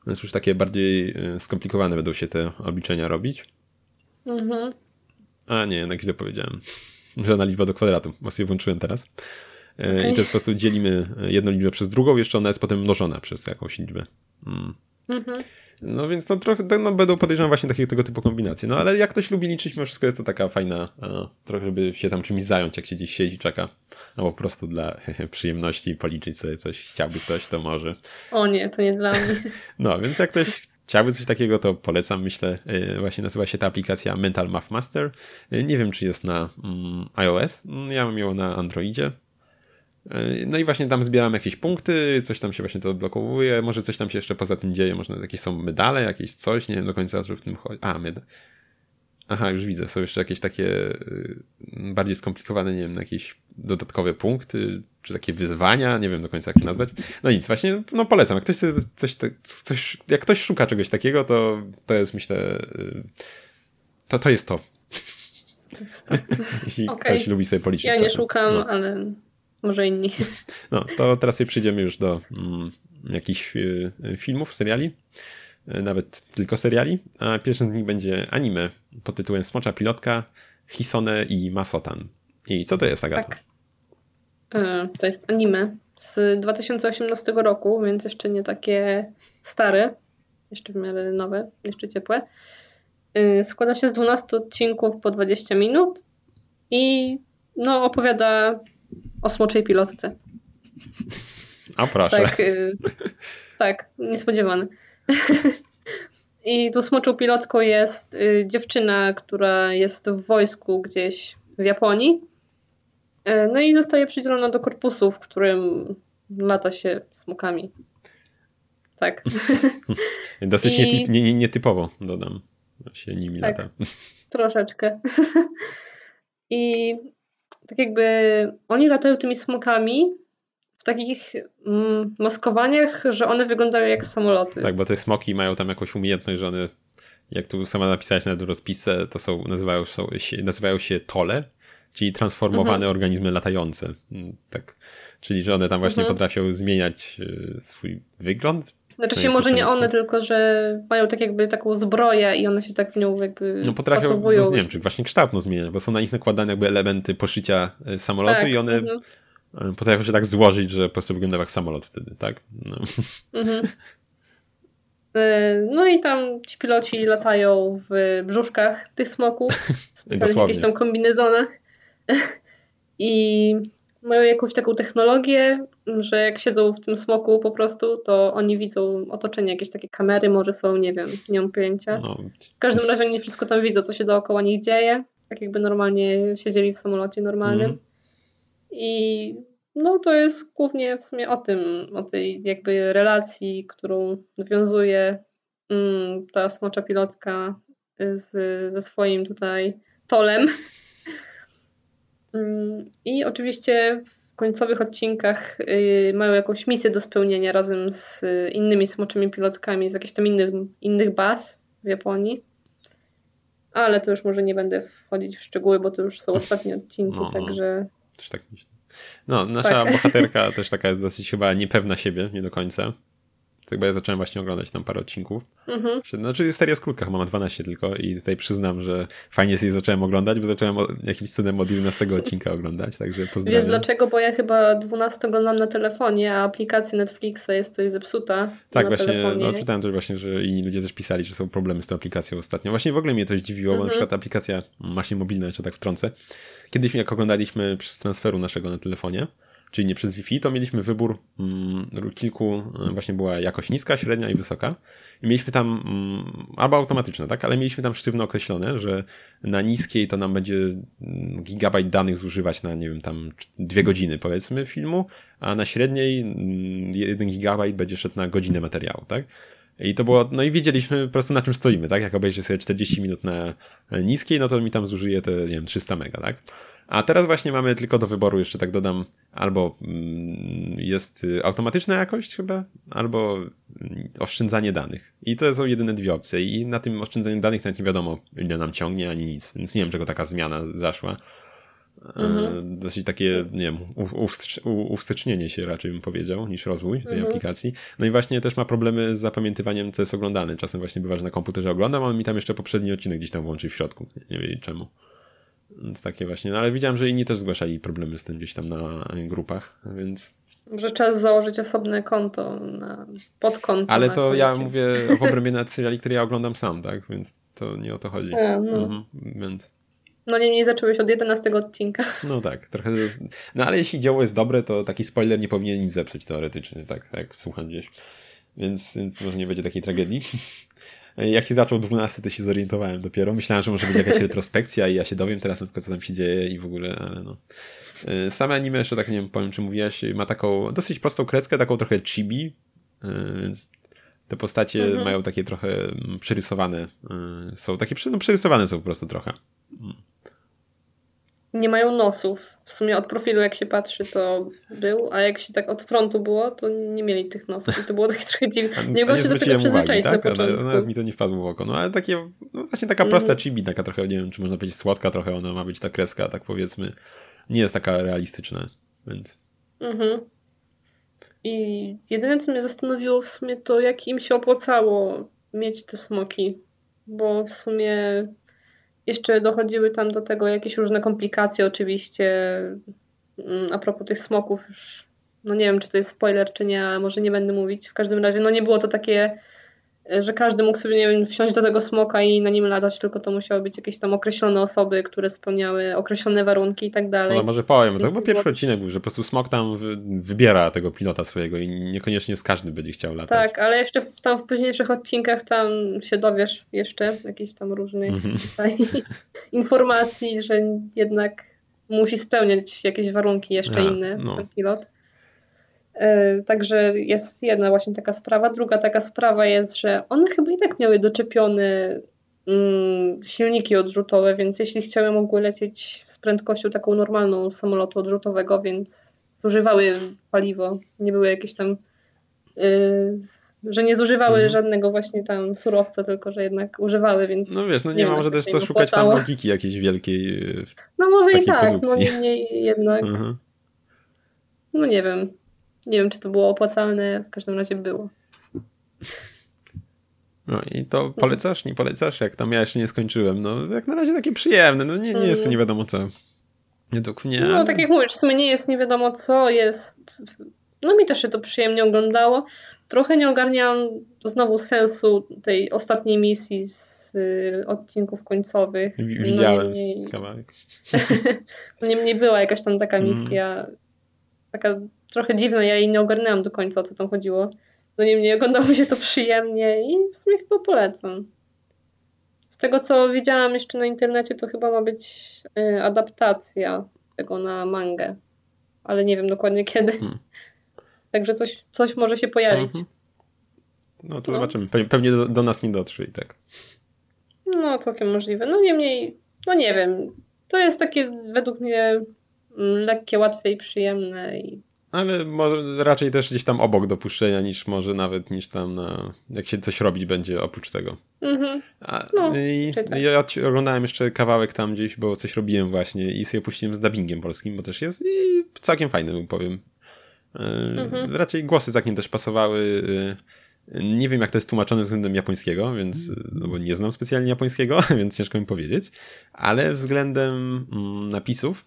Więc już takie bardziej skomplikowane będą się te obliczenia robić. Mhm. A nie, jednak źle powiedziałem. Żadna liczba do kwadratu. Właściwie włączyłem teraz. Okay. I to jest po prostu dzielimy jedną liczbę przez drugą, jeszcze ona jest potem mnożona przez jakąś liczbę. Mm. Mhm. No więc to trochę no, będą podejrzewam właśnie takie, tego typu kombinacje. No ale jak ktoś lubi liczyć, mimo wszystko jest to taka fajna, a, trochę żeby się tam czymś zająć, jak się gdzieś siedzi, czeka. No po prostu dla przyjemności policzyć sobie coś chciałby ktoś, to może. O nie, to nie dla mnie. No więc jak ktoś chciałby coś takiego, to polecam, myślę. Y, właśnie nazywa się ta aplikacja Mental Math Master. Y, nie wiem, czy jest na mm, iOS. Mm, ja mam ją na Androidzie. Y, no i właśnie tam zbieram jakieś punkty, coś tam się właśnie to odblokowuje, może coś tam się jeszcze poza tym dzieje, może jakieś są medale, jakieś coś, nie wiem do końca, co w tym chodzi. A, medale. Aha, już widzę, są jeszcze jakieś takie bardziej skomplikowane, nie wiem, jakieś dodatkowe punkty, czy takie wyzwania, nie wiem do końca jak to nazwać. No nic, właśnie, no polecam. Jak ktoś, coś, coś, jak ktoś szuka czegoś takiego, to, to jest myślę, y, to, to jest to. To jest to. Jeśli okay. ktoś lubi sobie policzyć. Ja nie szukam, no. ale może inni. No, to teraz sobie przejdziemy już do mm, jakichś y, filmów, seriali. Y, nawet tylko seriali. A pierwszym z nich będzie anime pod tytułem Smocza Pilotka, Hisone i Masotan. I co to jest, Agata? Tak. E, to jest anime z 2018 roku, więc jeszcze nie takie stare, jeszcze w miarę nowe, jeszcze ciepłe. E, składa się z 12 odcinków po 20 minut i no, opowiada o smoczej pilotce. A proszę. Tak, e, tak niespodziewany. I tą smoczą pilotką jest dziewczyna, która jest w wojsku gdzieś w Japonii E, no i zostaje przydzielona do korpusu, w którym lata się smokami. Tak. Dosyć I... nie, nietypowo, dodam. Się nimi tak, lata. Troszeczkę. I tak jakby oni latają tymi smokami w takich mm, maskowaniach, że one wyglądają jak samoloty. Tak, bo te smoki mają tam jakąś umiejętność, że one, jak tu sama napisałeś na rozpisce, to są, nazywają, są, nazywają się tole czyli transformowane mhm. organizmy latające. Mm, tak. Czyli, że one tam właśnie mhm. potrafią zmieniać e, swój wygląd. Znaczy się może nie one, tylko że mają tak jakby taką zbroję i one się tak w nią jakby No potrafią, no, nie wiem, czy właśnie kształt no, zmieniać, bo są na nich nakładane jakby elementy poszycia e, samolotu tak, i one mhm. E, potrafią się tak złożyć, że po prostu wygląda jak samolot wtedy, tak? No. Mhm. No i tam ci piloci latają w brzuszkach tych smoków, w jakichś tam kombinezonach. I mają jakąś taką technologię, że jak siedzą w tym smoku po prostu, to oni widzą otoczenie, jakieś takie kamery, może są, nie wiem, nie mam pojęcia. No. W każdym razie oni wszystko tam widzą, co się dookoła nich dzieje, tak jakby normalnie siedzieli w samolocie normalnym. Mm. I no to jest głównie w sumie o tym, o tej jakby relacji, którą nawiązuje mm, ta smocza pilotka z, ze swoim tutaj tolem. Mm, I oczywiście końcowych odcinkach y, mają jakąś misję do spełnienia razem z innymi smoczymi pilotkami z jakichś tam innych, innych baz w Japonii. Ale to już może nie będę wchodzić w szczegóły, bo to już są ostatnie odcinki, no, także. Też tak myślę. No, nasza tak. bohaterka też taka jest dosyć chyba niepewna siebie, nie do końca. Tak, bo ja zacząłem właśnie oglądać tam parę odcinków. Mhm. Znaczy seria z krótka, mam 12 tylko i tutaj przyznam, że fajnie sobie zacząłem oglądać, bo zacząłem jakimś cudem od 11 odcinka oglądać, także pozdrawiam. Wiesz dlaczego? Bo ja chyba 12 oglądam na telefonie, a aplikacja Netflixa jest coś zepsuta Tak, właśnie, no, czytałem też właśnie, że inni ludzie też pisali, że są problemy z tą aplikacją ostatnio. Właśnie w ogóle mnie to zdziwiło, mhm. bo na przykład aplikacja właśnie mobilna, jeszcze tak wtrącę. Kiedyś jak oglądaliśmy przez transferu naszego na telefonie, czyli nie przez Wi-Fi, to mieliśmy wybór mm, kilku, e, właśnie była jakość niska, średnia i wysoka. I mieliśmy tam, mm, albo automatyczne, tak, ale mieliśmy tam sztywno określone, że na niskiej to nam będzie mm, gigabajt danych zużywać na, nie wiem, tam dwie godziny powiedzmy filmu, a na średniej jeden gigabajt będzie szedł na godzinę materiału, tak. I to było, no i wiedzieliśmy po prostu na czym stoimy, tak? Jak obejrzę sobie 40 minut na niskiej, no to mi tam zużyje te, nie wiem, 300 mega, tak? A teraz właśnie mamy tylko do wyboru, jeszcze tak dodam, albo mm, jest y, automatyczna jakość chyba, albo mm, oszczędzanie danych. I to są jedyne dwie opcje. I na tym oszczędzaniu danych nawet nie wiadomo, ile nam ciągnie, ani nic. Więc nie wiem, czego taka zmiana zaszła. Mhm. Dosyć takie, nie wiem, uwstecznienie się raczej bym powiedział, niż rozwój tej mhm. aplikacji. No i właśnie też ma problemy z zapamiętywaniem, co jest oglądane. Czasem właśnie bywa, że na komputerze oglądam, a on mi tam jeszcze poprzedni odcinek gdzieś tam włączy w środku. Nie wiem czemu. Więc takie właśnie, no ale widziałem, że inni też zgłaszali problemy z tym gdzieś tam na grupach, więc... Że trzeba założyć osobne konto, na, podkonto. Ale to ja mówię w obrębie na seriali, które ja oglądam sam, tak? Więc to nie o to chodzi. A, no. Mhm, więc... No niemniej zacząłeś od 11 odcinka. No tak, trochę. No ale jeśli dzieło jest dobre, to taki spoiler nie powinien nic zepsuć teoretycznie, tak, jak słucham gdzieś. Więc, więc może nie będzie takiej tragedii. Jak się zaczął 12, to się zorientowałem dopiero. Myślałem, że może być jakaś retrospekcja i ja się dowiem teraz na przykład, co tam się dzieje i w ogóle, ale no. E, same anime jeszcze tak, nie wiem, powiem, czy mówiłaś, ma taką dosyć prostą kreskę, taką trochę chibi, e, więc te postacie mhm. mają takie trochę mm, przerysowane, e, są takie, no przerysowane są po prostu trochę. Nie mają nosów. W sumie od profilu jak się patrzy to był, a jak się tak od frontu było, to nie mieli tych nosów i to było takie trochę dziwne. Nie mogło się do tego przyzwyczaić tak? na początku. Nawet mi to nie wpadło w oko. No ale takie, no właśnie taka prosta mm. chibi, taka trochę, nie wiem, czy można powiedzieć słodka trochę, ona ma być ta kreska, tak powiedzmy. Nie jest taka realistyczna, więc... Mhm. I jedyne, co mnie zastanowiło w sumie to, jak im się opłacało mieć te smoki. Bo w sumie jeszcze dochodziły tam do tego jakieś różne komplikacje oczywiście. Mm, a propos tych smoków już, no nie wiem czy to jest spoiler czy nie, może nie będę mówić. W każdym razie no nie było to takie że każdy mógł sobie, nie wiem, wsiąść do tego smoka i na nim latać, tylko to musiały być jakieś tam określone osoby, które spełniały określone warunki i tak dalej. No może powiem, to chyba pierwszy odcinek był, że po prostu smok tam wybiera tego pilota swojego i niekoniecznie z każdym będzie chciał latać. Tak, ale jeszcze w, tam w późniejszych odcinkach tam się dowiesz jeszcze jakichś tam różnych -hmm. informacji, że jednak musi spełniać jakieś warunki jeszcze inne no. ten pilot. E, także jest jedna właśnie taka sprawa. Druga taka sprawa jest, że one chyba i tak miały doczepione mm, silniki odrzutowe, więc jeśli chciały, mogły lecieć z prędkością taką normalną samolotu odrzutowego, więc zużywały paliwo. Nie były jakieś tam, yy, że nie zużywały mhm. żadnego właśnie tam surowca, tylko że jednak używały, więc. No wiesz, no nie, nie ma może też co szukać tam logiki jakiejś wielkiej. no może i tak, produkcji. no niemniej jednak. Mhm. No nie wiem. Nie wiem, czy to było opłacalne, w każdym razie było. No i to polecasz, nie polecasz? Jak tam ja jeszcze nie skończyłem. No jak na razie takie przyjemne, no nie, nie jest to nie wiadomo co. Według mnie. No tak jak mówisz, w sumie nie jest nie wiadomo co, jest... No mi też się to przyjemnie oglądało. Trochę nie ogarniałam znowu sensu tej ostatniej misji z y, odcinków końcowych. Widziałem no, niemniej... kawałek. niemniej była jakaś tam taka mhm. misja, mm. taka trochę dziwne, ja jej nie ogarnęłam do końca, o co tam chodziło. No niemniej oglądało mi się to przyjemnie i w sumie chyba polecam. Z tego, co widziałam jeszcze na internecie, to chyba ma być y, adaptacja tego na mangę, ale nie wiem dokładnie kiedy. Hmm. Także coś, coś może się pojawić. Mhm. No to no. zobaczymy. Pewnie do, do, nas nie dotrze i tak. No, całkiem możliwe. No niemniej, no nie wiem. To jest takie według mnie mm, lekkie, łatwe i przyjemne i ale może raczej też gdzieś tam obok dopuszczenia niż może nawet niż tam na, jak się coś robić będzie oprócz tego. Mhm. A, no, i, tak. Ja oglądałem jeszcze kawałek tam gdzieś, bo coś robiłem właśnie i sobie puściłem z dubbingiem polskim, bo też jest i całkiem fajny, powiem. E, mhm. Raczej głosy całkiem też pasowały. Nie wiem, jak to jest tłumaczone względem japońskiego, więc, no bo nie znam specjalnie japońskiego, więc ciężko mi powiedzieć, ale względem mm, napisów,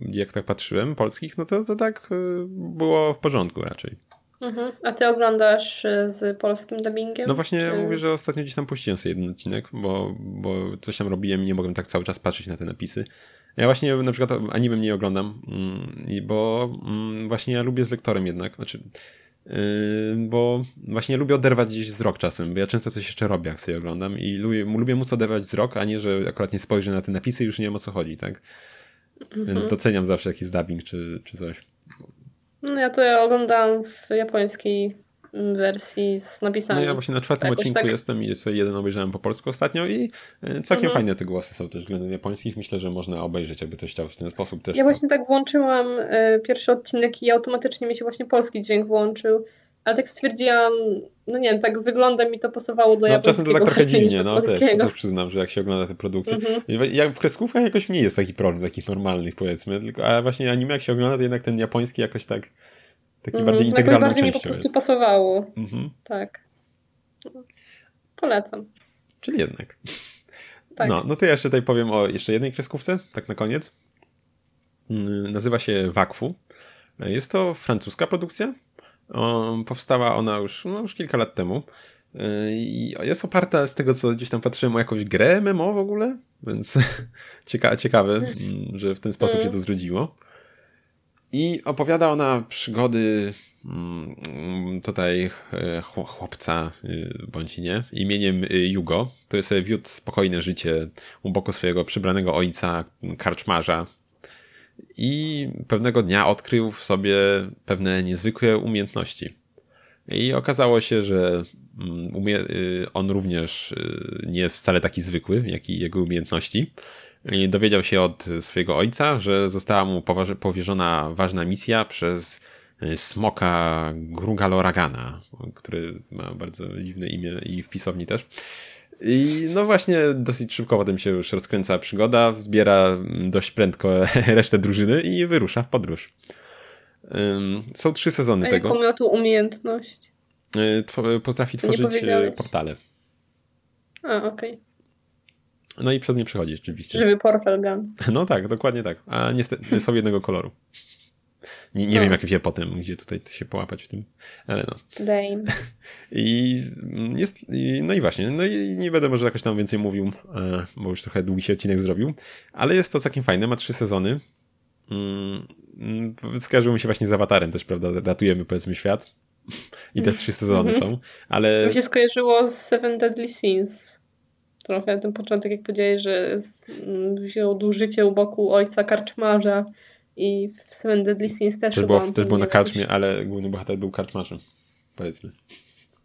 jak tak patrzyłem, polskich, no to, to tak y, było w porządku raczej. Mhm. A ty oglądasz y, z polskim dubbingiem? No właśnie czy... mówię, że ostatnio gdzieś tam puściłem sobie jeden odcinek, bo, bo coś tam robiłem i nie mogłem tak cały czas patrzeć na te napisy. Ja właśnie na przykład anime nie oglądam, mm, bo mm, właśnie ja lubię z lektorem jednak. Znaczy, bo właśnie lubię oderwać gdzieś wzrok czasem, bo ja często coś jeszcze robię, jak sobie oglądam i lubię, lubię móc oderwać wzrok, a nie, że akurat nie spojrzę na te napisy i już nie wiem o co chodzi, tak? Mhm. Więc doceniam zawsze jakiś dubbing czy, czy coś. No ja to ja oglądam w japońskiej wersji z napisami. No ja właśnie na czwartym odcinku tak... jestem i sobie jeden obejrzałem po polsku ostatnio i e, całkiem mhm. fajne te głosy są też względem japońskich. Myślę, że można obejrzeć, jakby ktoś chciał w ten sposób też. Ja właśnie tak włączyłam y, pierwszy odcinek i automatycznie mi się właśnie polski dźwięk włączył. Ale tak stwierdziłam, no nie wiem, tak wyglądem mi to pasowało do no, japońskiego. Czasem to tak trochę dziwnie, no też, też przyznam, że jak się ogląda te produkcje. Mhm. Jak w kreskówkach jakoś nie jest taki problem, takich normalnych powiedzmy, tylko, a właśnie anime jak się ogląda, to jednak ten japoński jakoś tak taki mm, bardziej integralną bardziej mi po prostu jest. pasowało. Mhm. Tak. Polecam. Czyli jednak. Tak. No, no to ja jeszcze tutaj powiem o jeszcze jednej kreskówce, tak na koniec. Mm, nazywa się Wakfu. Jest to francuska produkcja. Powstała ona już, no, już kilka lat temu. I jest oparta z tego, co gdzieś tam patrzyłem o jakąś grę MMO w ogóle, więc cieka ciekawe, mm, że w ten sposób się to zrodziło. I opowiada ona przygody mm, tutaj e, chłopca, y, bądź nie, imieniem Jugo. To jest wiódł spokojne życie u boku swojego przybranego ojca, karczmarza. I pewnego dnia odkrył w sobie pewne niezwykłe umiejętności. I okazało się, że mm, on również nie jest wcale taki zwykły, jak i jego umiejętności dowiedział się od swojego ojca, że została mu powierzona ważna misja przez e, smoka Grugaloragana, który ma bardzo dziwne imię i w pisowni też. I no właśnie dosyć szybko potem się już rozkręca przygoda, zbiera dość prędko resztę drużyny i wyrusza w podróż. Są trzy sezony A tego. Jaką miał tu umiejętność? E, potrafi tworzyć e, portale. A, okej. Okay. No i przez nie przechodzi rzeczywiście. Żywy portal gun. No tak, dokładnie tak. A niestety są jednego koloru. Nie, nie no. wiem, jak wie potem, gdzie tutaj się połapać w tym, ale no. Dame. I jest, no i właśnie, no i nie będę może jakoś tam więcej mówił, e, bo już trochę długi się odcinek zrobił, ale jest to całkiem fajne, ma trzy sezony. Mm, skojarzyło mi się właśnie z Awatarem też, prawda, datujemy powiedzmy świat i te trzy sezony mhm. są, ale... Mi się skojarzyło z Seven Deadly Sins trochę ten początek, jak powiedziałeś, że wziął życie u boku ojca karczmarza i w Seven Deadly Sins też, też było, też było na karczmie, ale główny bohater był karczmarzem, powiedzmy.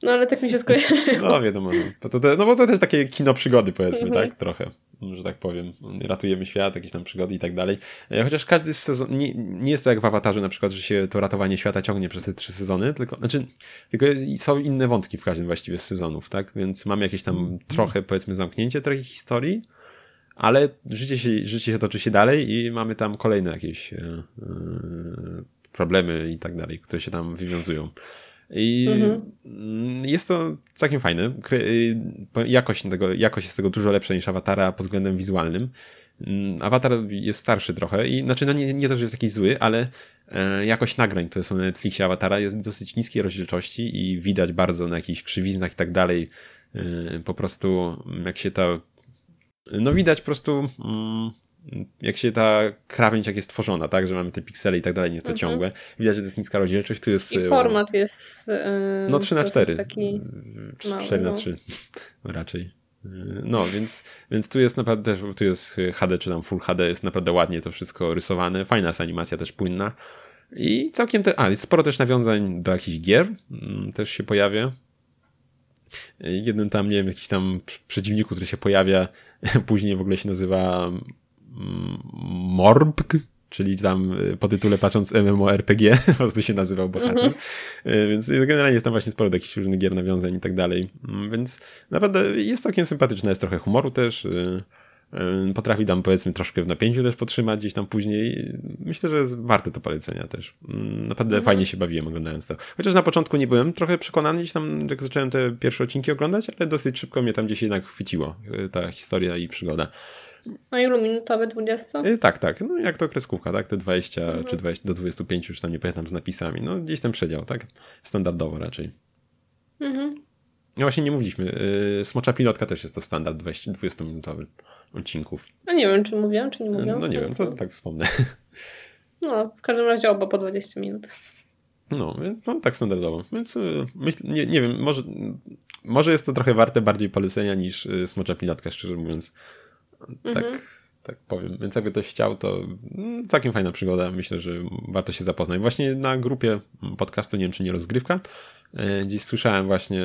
No ale tak mi się skojarzyło. No wiadomo, no. To, to, no bo to też takie kino przygody powiedzmy, mhm. tak? Trochę, że tak powiem. Ratujemy świat, jakieś tam przygody i tak dalej. E, chociaż każdy sezon, nie, nie jest to jak w Awatarze na przykład, że się to ratowanie świata ciągnie przez te trzy sezony, tylko, znaczy, tylko są inne wątki w każdym właściwie z sezonów, tak? Więc mamy jakieś tam mhm. trochę powiedzmy zamknięcie takiej historii, ale życie się, życie się toczy się dalej i mamy tam kolejne jakieś yy, problemy i tak dalej, które się tam wywiązują. I mhm. jest to całkiem fajne. Y, jakość, tego, jakość jest tego dużo lepsza niż Awatara pod względem wizualnym. Mm, Awatar jest starszy trochę i znaczy no nie, nie to, że jest jakiś zły, ale e, jakość nagrań, które są na Netflixie Awatara jest dosyć niskiej rozdzielczości i widać bardzo na jakichś krzywiznach i tak dalej e, po prostu jak się ta no widać po prostu mm, jak się ta krawędź jak jest tworzona, tak, że mamy te piksele i tak dalej, nie jest to mhm. ciągłe. Widać, że to jest niska rozdzielczość, tu jest... I e, format jest... Yy, no 3 na 4 taki 4 na 3 no. raczej. E, no, więc, więc tu jest naprawdę, tu jest HD czy tam Full HD, jest naprawdę ładnie to wszystko rysowane, fajna jest animacja też płynna i całkiem, te, a jest sporo też nawiązań do jakichś gier, mm, też się pojawia. Jeden tam, nie wiem, jakiś tam przeciwniku, który się pojawia, później w ogóle się nazywa Morbg, czyli tam y, po tytule patrząc MMORPG, po prostu się nazywał bohater. Mm -hmm. Więc generalnie jest tam właśnie sporo jakichś różnych gier, nawiązań i tak dalej. Mm, więc naprawdę jest całkiem sympatyczna, jest trochę humoru też. Y, potrafi tam powiedzmy troszkę w napięciu też potrzymać gdzieś tam później. Myślę, że jest warte to polecenia też. Mm, naprawdę mhm. fajnie się bawiłem oglądając to. Chociaż na początku nie byłem trochę przekonany gdzieś tam, jak zacząłem te pierwsze odcinki oglądać, ale dosyć szybko mnie tam gdzieś jednak chwyciło ta historia i przygoda. No ilu minutowe? 20? Y, tak, tak. No jak to kreskówka, tak? Te 20 mhm. czy 20 do 25 już tam nie pamiętam z napisami. No gdzieś ten przedział, tak? Standardowo raczej. Mhm. No właśnie nie mówiliśmy. Yy, Smocza Pilotka też jest to standard 20-minutowy odcinków. No nie wiem, czy mówiłam, czy nie mówiłam. No nie wiem, to tak wspomnę. No, w każdym razie oba po 20 minut. No, więc no, tak standardowo. Więc y, myśl, nie, nie wiem, może, może jest to trochę warte bardziej polecenia niż y, Smocza Pilotka, szczerze mówiąc. Tak, mhm. tak powiem. Więc jakby ktoś chciał, to mm, całkiem fajna przygoda. Myślę, że warto się zapoznać. Właśnie na grupie podcastu, nie wiem czy nie rozgrywka, e, gdzieś słyszałem właśnie,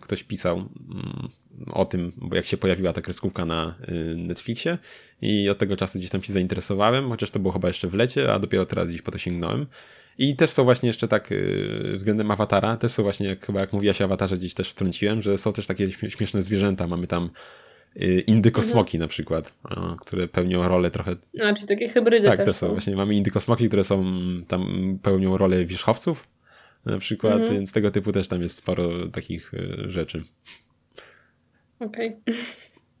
ktoś pisał mm, o tym, bo jak się pojawiła ta kreskówka na y, Netflixie i od tego czasu gdzieś tam się zainteresowałem, chociaż to było chyba jeszcze w lecie, a dopiero teraz gdzieś po to sięgnąłem. I też są właśnie jeszcze tak względem awatara, też są właśnie, jak, chyba jak mówiłaś o awatarze, gdzieś też wtrąciłem, że są też takie śmieszne zwierzęta. Mamy tam indykosmoki mhm. na przykład, które pełnią rolę trochę... A, czyli takie hybrydy tak, też, też są. Właśnie mamy indykosmoki, które są tam pełnią rolę wierzchowców na przykład, mhm. więc tego typu też tam jest sporo takich rzeczy. Okej. Okay.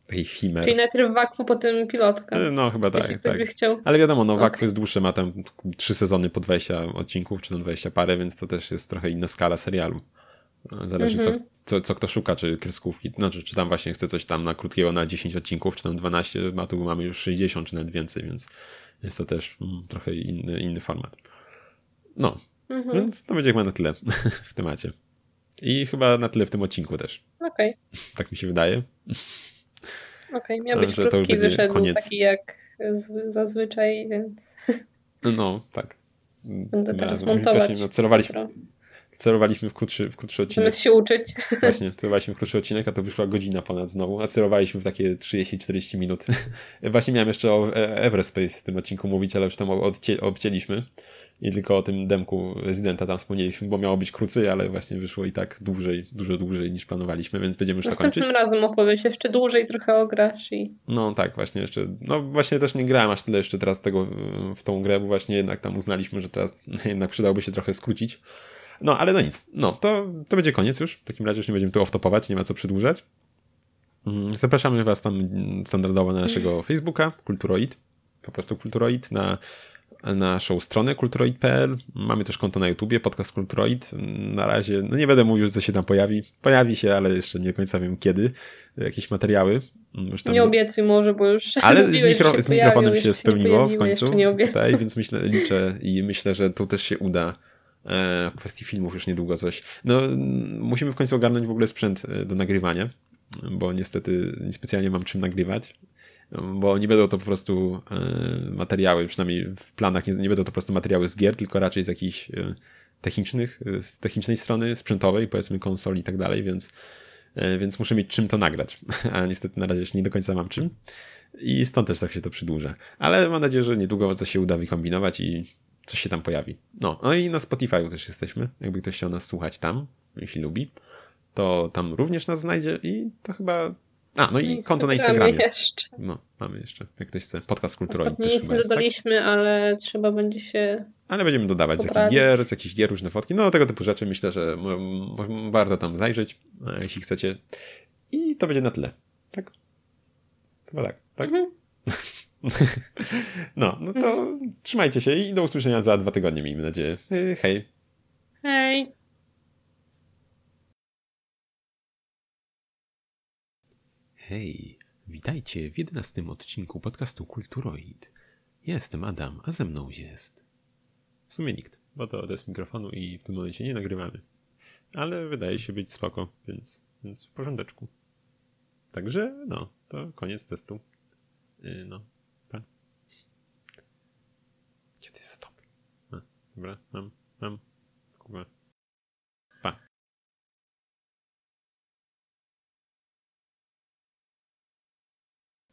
Takich chimer. Czyli najpierw wakwu, potem pilotka. E, no, chyba tak. Jeśli tak. By chciał. Ale wiadomo, no, wakw okay. jest dłuższy, ma tam trzy sezony po 20 odcinków, czy tam 20 parę, więc to też jest trochę inna skala serialu. Zależy, mm -hmm. co, mhm. Co, co kto szuka, czy kreskówki, znaczy, czy tam właśnie chce coś tam na krótkiego na 10 odcinków, czy tam 12, a tu mamy już 60, czy nawet więcej, więc jest to też mm, trochę inny, inny format. No, -hmm. więc to będzie chyba na tyle w temacie. I chyba na tyle w tym odcinku też. Okej. Okay. Tak mi się wydaje. Okej, okay, miał być że krótki, wyszedł koniec. taki jak zazwyczaj, więc... No, tak. Będę teraz montować. Właśnie, no, celowaliśmy, celowaliśmy w krótszy, w krótszy odcinek. Zamiast się uczyć. Właśnie, celowaliśmy w krótszy odcinek, a to wyszła godzina ponad znowu, a celowaliśmy w takie 30-40 minut. Właśnie miałem jeszcze o e- Everspace w tym odcinku mówić, ale już tam obcięliśmy i tylko o tym demku rezydenta tam wspomnieliśmy, bo miało być krócej, ale właśnie wyszło i tak dłużej, dużo dłużej niż planowaliśmy, więc będziemy już to kończyć. Następnym razem opowiesz jeszcze dłużej trochę ograsz i... No tak, właśnie jeszcze, no właśnie też nie grałem aż tyle jeszcze teraz tego w tą grę, bo właśnie jednak tam uznaliśmy, że teraz jednak przydałoby się trochę skrócić. No, ale no nic. No, to, to będzie koniec już. W takim razie już nie będziemy tu off-topować, nie ma co przedłużać. Mm, zapraszamy Was tam standardowo na naszego Facebooka, Kulturoid, po prostu Kulturoid, na naszą stronę kulturoid.pl. Mamy też konto na YouTubie, podcast Kulturoid. Na razie, no nie będę mówił, co się tam pojawi. Pojawi się, ale jeszcze nie do końca wiem kiedy. Jakieś materiały. nie obiecuj może, bo już Ale mówiłeś, z, mikro, z mikrofonem się spełniło w końcu. Nie tutaj, więc myślę, liczę i myślę, że tu też się uda w kwestii filmów już niedługo coś. No, musimy w końcu ogarnąć w ogóle sprzęt e, do nagrywania, bo niestety niespecjalnie mam czym nagrywać bo nie będą to po prostu e, materiały, przynajmniej w planach nie, nie będą to po prostu materiały z gier, tylko raczej z jakichś e, technicznych, e, z technicznej strony, sprzętowej, powiedzmy konsoli i tak dalej, więc, więc muszę mieć czym to nagrać, a niestety na razie jeszcze nie do końca mam czym i stąd też tak się to przedłuża. Ale mam nadzieję, że niedługo coś się uda wykombinować i coś się tam pojawi. No, no i na Spotify też jesteśmy, jakby ktoś chciał nas słuchać tam, jeśli lubi, to tam również nas znajdzie i to chyba a, no i konto na Instagramie. jeszcze. No, mamy jeszcze, jak ktoś chce. Podcast kulturowy Ostatnio nic nie tak? dodaliśmy, tak? ale trzeba będzie się Ale będziemy dodawać poprawić. z jakichś gier, z jakichś gier, różne fotki. No, tego typu rzeczy myślę, że warto tam zajrzeć, jeśli chcecie. I to będzie na tyle. Tak? Chyba tak, tak? Mhm. no, no to trzymajcie się i do usłyszenia za dwa tygodnie, miejmy nadzieję. Hej. Hej. Hej, witajcie w jedenastym odcinku podcastu Kulturoid. Ja jestem Adam, a ze mną jest... W sumie nikt, bo to bez mikrofonu i w tym momencie nie nagrywamy. Ale wydaje się być spoko, więc, więc w porządeczku. Także, no, to koniec testu. Yy, no, pa. Gdzie to jest stop? A, dobra, mam, mam. Kurwa.